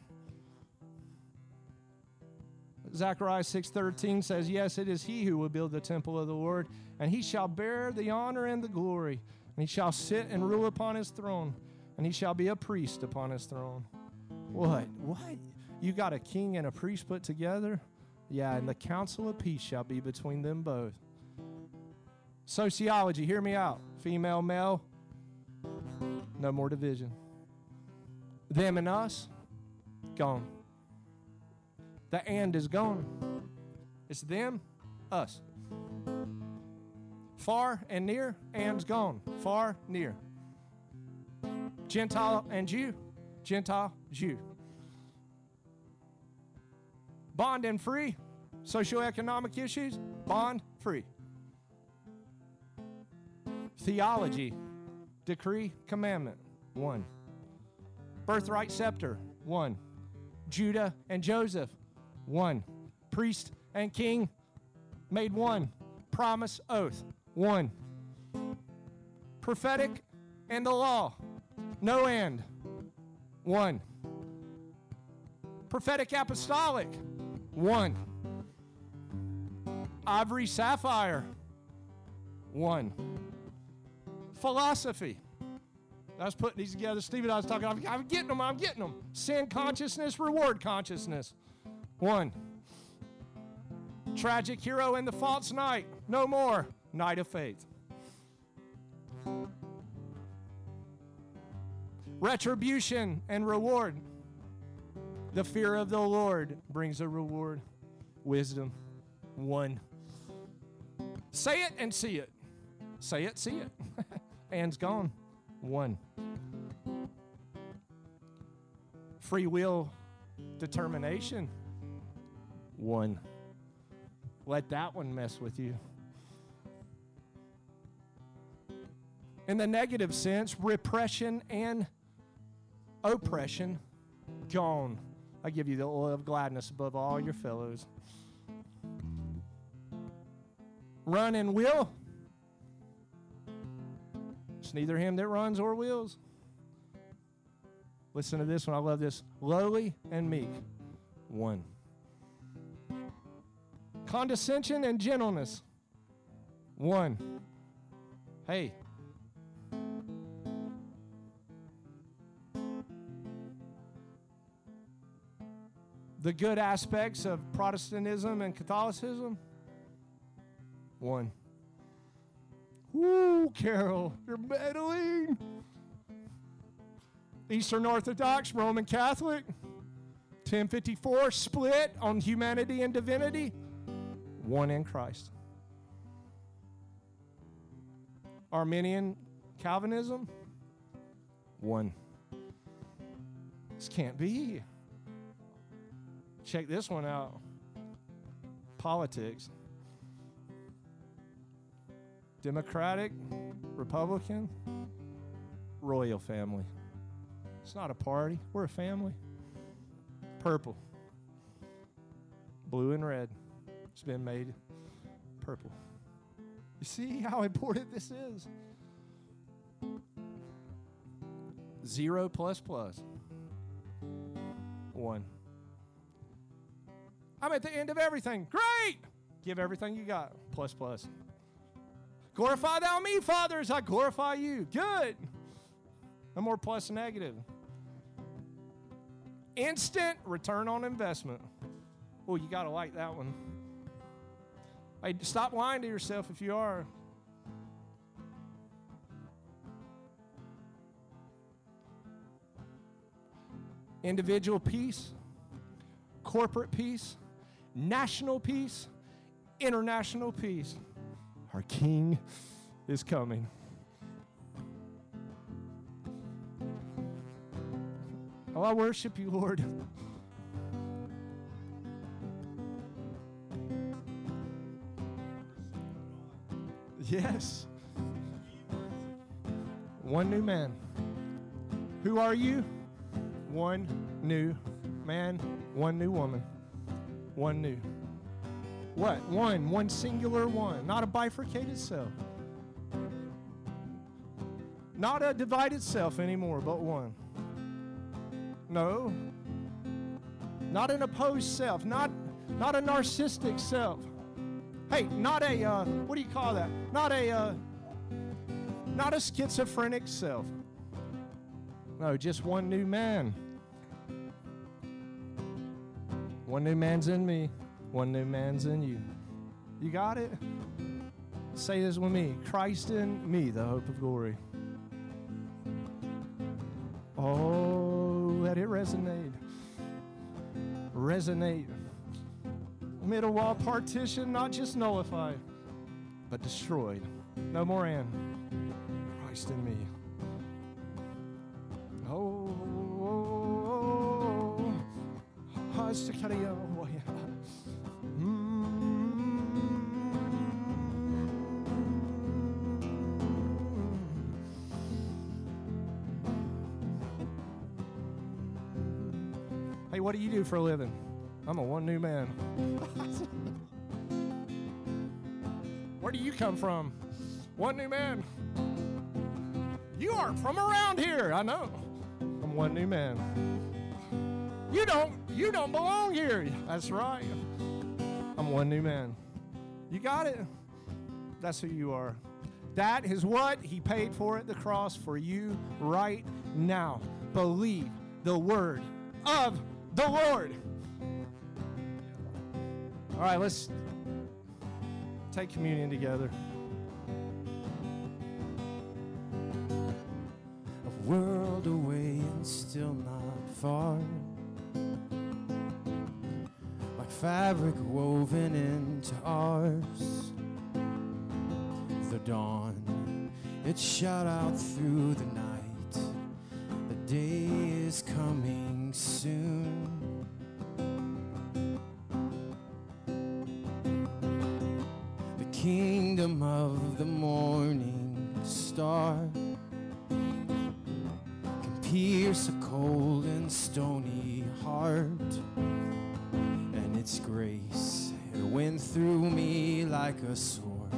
Zechariah 6:13 says, "Yes, it is he who will build the temple of the Lord, and he shall bear the honor and the glory, and he shall sit and rule upon his throne, and he shall be a priest upon his throne." What? What? You got a king and a priest put together? Yeah, and the counsel of peace shall be between them both. Sociology, hear me out. Female, male, no more division. Them and us, gone. The and is gone. It's them, us. Far and near, and's gone. Far, near. Gentile and Jew, Gentile, Jew. Bond and free, socioeconomic issues, bond free. Theology, decree, commandment, one. Birthright scepter, one. Judah and Joseph, one. Priest and king, made one. Promise, oath, one. Prophetic and the law, no end, one. Prophetic apostolic, one. Ivory sapphire, one. Philosophy. I was putting these together. Steve and I was talking. I'm, I'm getting them. I'm getting them. Sin consciousness, reward consciousness. One. Tragic hero in the false night. No more. Knight of faith. Retribution and reward. The fear of the Lord brings a reward. Wisdom. One. Say it and see it. Say it, see it. and's gone. One. Free will determination. One. Let that one mess with you. In the negative sense, repression and oppression, gone. I give you the oil of gladness above all your fellows. Run and will. It's neither him that runs or wills. Listen to this one. I love this. Lowly and meek. One. Condescension and gentleness. One. Hey. The good aspects of Protestantism and Catholicism. One. Woo, Carol, you're meddling. Eastern Orthodox, Roman Catholic, 1054, split on humanity and divinity, one in Christ. Arminian Calvinism, one. This can't be. Check this one out politics. Democratic, Republican, royal family. It's not a party, we're a family. Purple, blue, and red. It's been made purple. You see how important this is? Zero plus plus. One. I'm at the end of everything. Great! Give everything you got. Plus plus. Glorify thou me, Father, as I glorify you. Good. No more plus negative. Instant return on investment. Oh, you got to like that one. Hey, stop lying to yourself if you are. Individual peace, corporate peace, national peace, international peace. Our King is coming. Oh, I worship you, Lord. Yes. One new man. Who are you? One new man, one new woman, one new. What? One, one singular one, not a bifurcated self. Not a divided self anymore, but one. No. Not an opposed self, not, not a narcissistic self. Hey, not a, uh, what do you call that? Not a, uh, not a schizophrenic self. No, just one new man. One new man's in me, one new man's in you. You got it? Say this with me Christ in me, the hope of glory. Oh, let it resonate. Resonate. Middle wall partition, not just nullified, but destroyed. No more in. Christ in me. Oh, oh, oh, oh. What do you do for a living? I'm a one new man. Where do you come from? One new man. You aren't from around here. I know. I'm one new man. You don't you don't belong here. That's right. I'm one new man. You got it. That's who you are. That is what he paid for at the cross for you right now. Believe the word of the Lord. All right, let's take communion together. A world away and still not far. Like fabric woven into ours. The dawn, it shot out through the night. The day is coming soon. Kingdom of the morning star can pierce a cold and stony heart. And its grace, it went through me like a sword,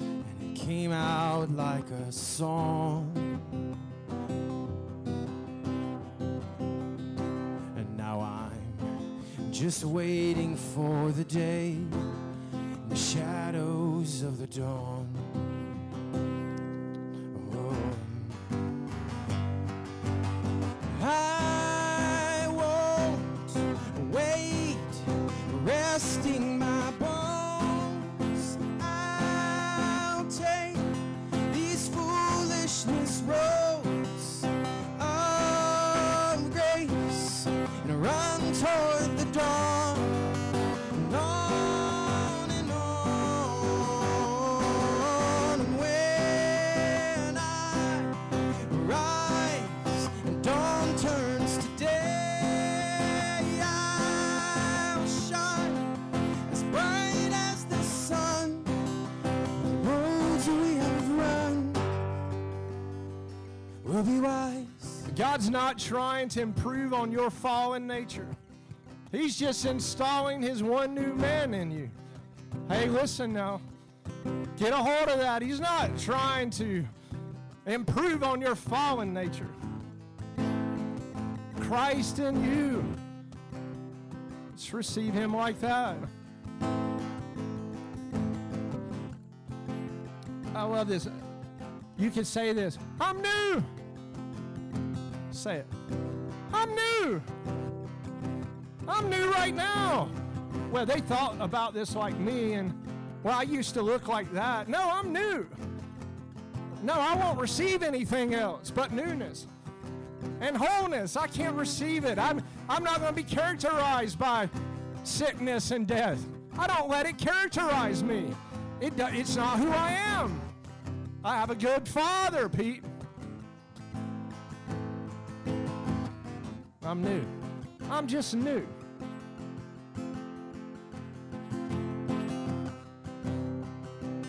and it came out like a song. And now I'm just waiting for the day shadows of the dawn. God's not trying to improve on your fallen nature. He's just installing his one new man in you. Hey, listen now. Get a hold of that. He's not trying to improve on your fallen nature. Christ in you. Let's receive him like that. I love this. You can say this I'm new. Say it. I'm new. I'm new right now. Well, they thought about this like me, and well, I used to look like that. No, I'm new. No, I won't receive anything else but newness and wholeness. I can't receive it. I'm, I'm not going to be characterized by sickness and death. I don't let it characterize me. It, it's not who I am. I have a good father, Pete. I'm new. I'm just new.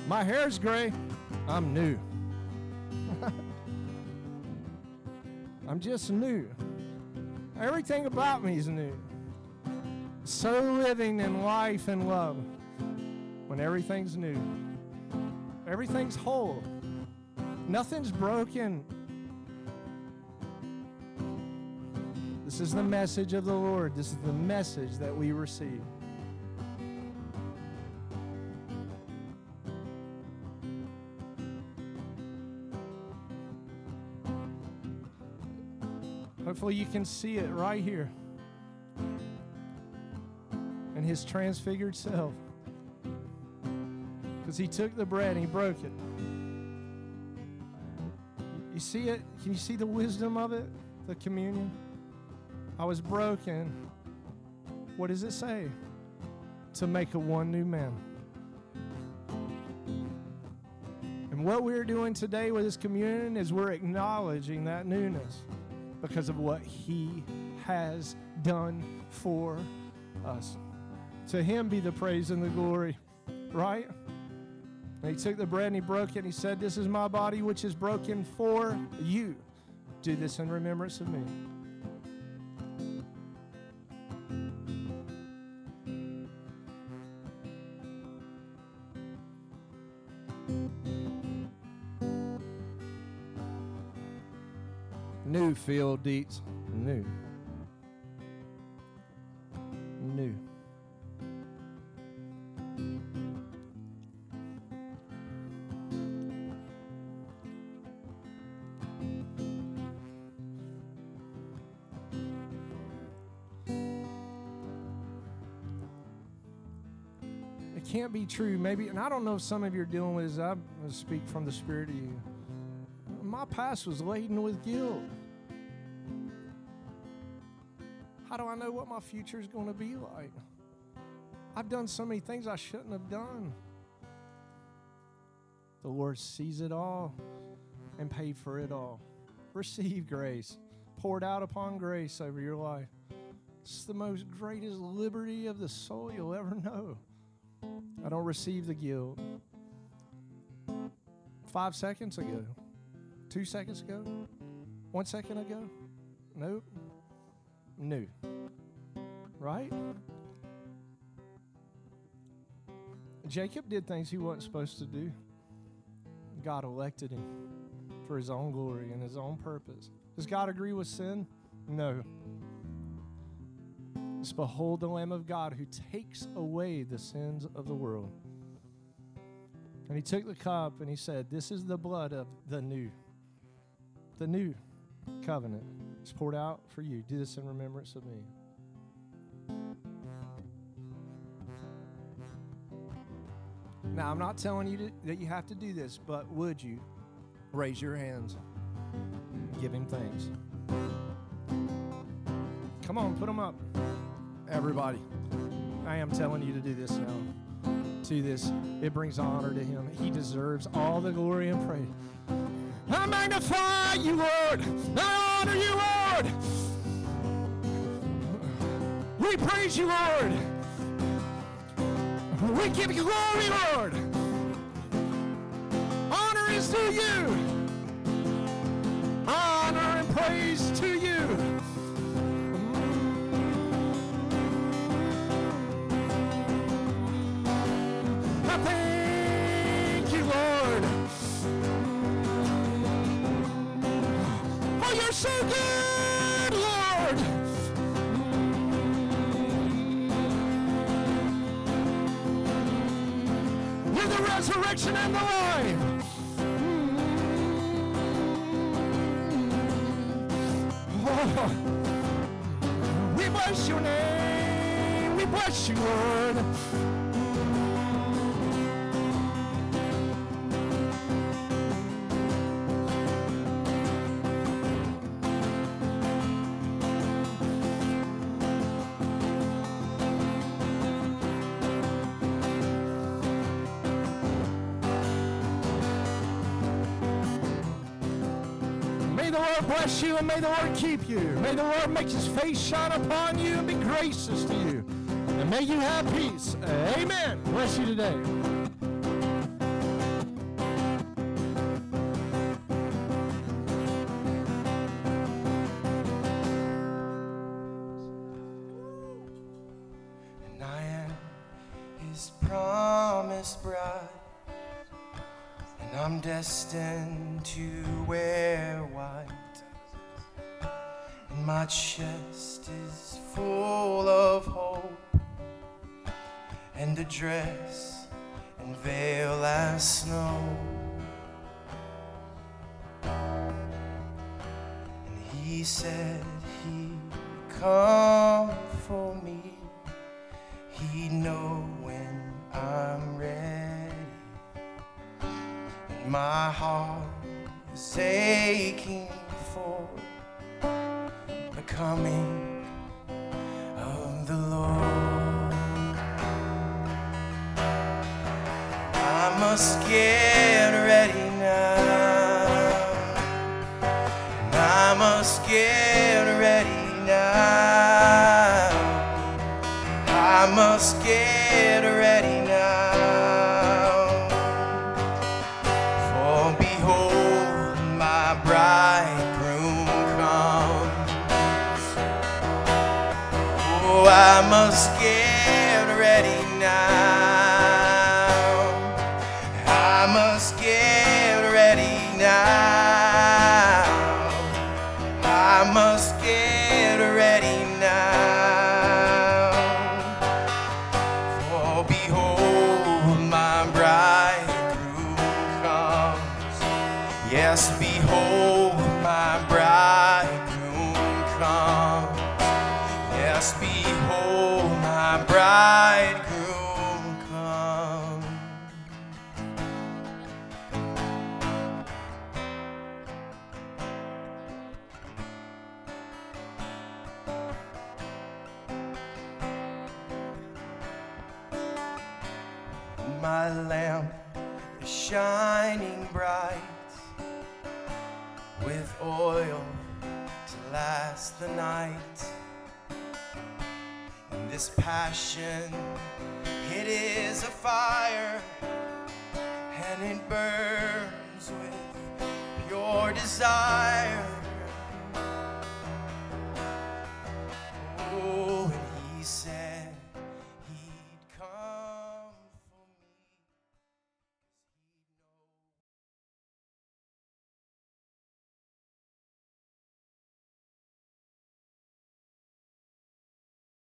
My hair's gray. I'm new. I'm just new. Everything about me is new. So living in life and love when everything's new. Everything's whole. Nothing's broken. This is the message of the Lord. This is the message that we receive. Hopefully, you can see it right here in his transfigured self. Because he took the bread and he broke it. You see it? Can you see the wisdom of it? The communion? I was broken. What does it say? To make a one new man. And what we're doing today with this communion is we're acknowledging that newness because of what He has done for us. To Him be the praise and the glory, right? And He took the bread and He broke it and He said, This is my body which is broken for you. Do this in remembrance of me. New field deeds. New. New. It can't be true. Maybe, and I don't know if some of you are dealing with this. I speak from the Spirit of you. My past was laden with guilt. How do I know what my future is going to be like? I've done so many things I shouldn't have done. The Lord sees it all and paid for it all. Receive grace, poured out upon grace over your life. It's the most greatest liberty of the soul you'll ever know. I don't receive the guilt. Five seconds ago, two seconds ago, one second ago, nope, new. Right? Jacob did things he wasn't supposed to do. God elected him for his own glory and his own purpose. Does God agree with sin? No. It's behold the Lamb of God who takes away the sins of the world. And he took the cup and he said, This is the blood of the new, the new covenant. is poured out for you. Do this in remembrance of me. Now, I'm not telling you to, that you have to do this, but would you raise your hands? Give him thanks. Come on, put them up. Everybody. I am telling you to do this now. To this, it brings honor to him. He deserves all the glory and praise. I magnify you, Lord. I honor you, Lord. We praise you, Lord. We give you glory, Lord. Honor is to you. Honor and praise to you. So good, Lord. You're the resurrection and the life. Oh, we bless your name. We bless you, Lord. Bless you and may the Lord keep you. May the Lord make his face shine upon you and be gracious to you. And may you have peace. Amen. Bless you today. Chest is full of hope, and a dress and veil as snow. And he said he'd come for me. He'd know when I'm ready. And my heart is aching for coming of the Lord. I must get ready now. I must get must get ready now. the night. And this passion, it is a fire, and it burns with pure desire. Oh, and he said.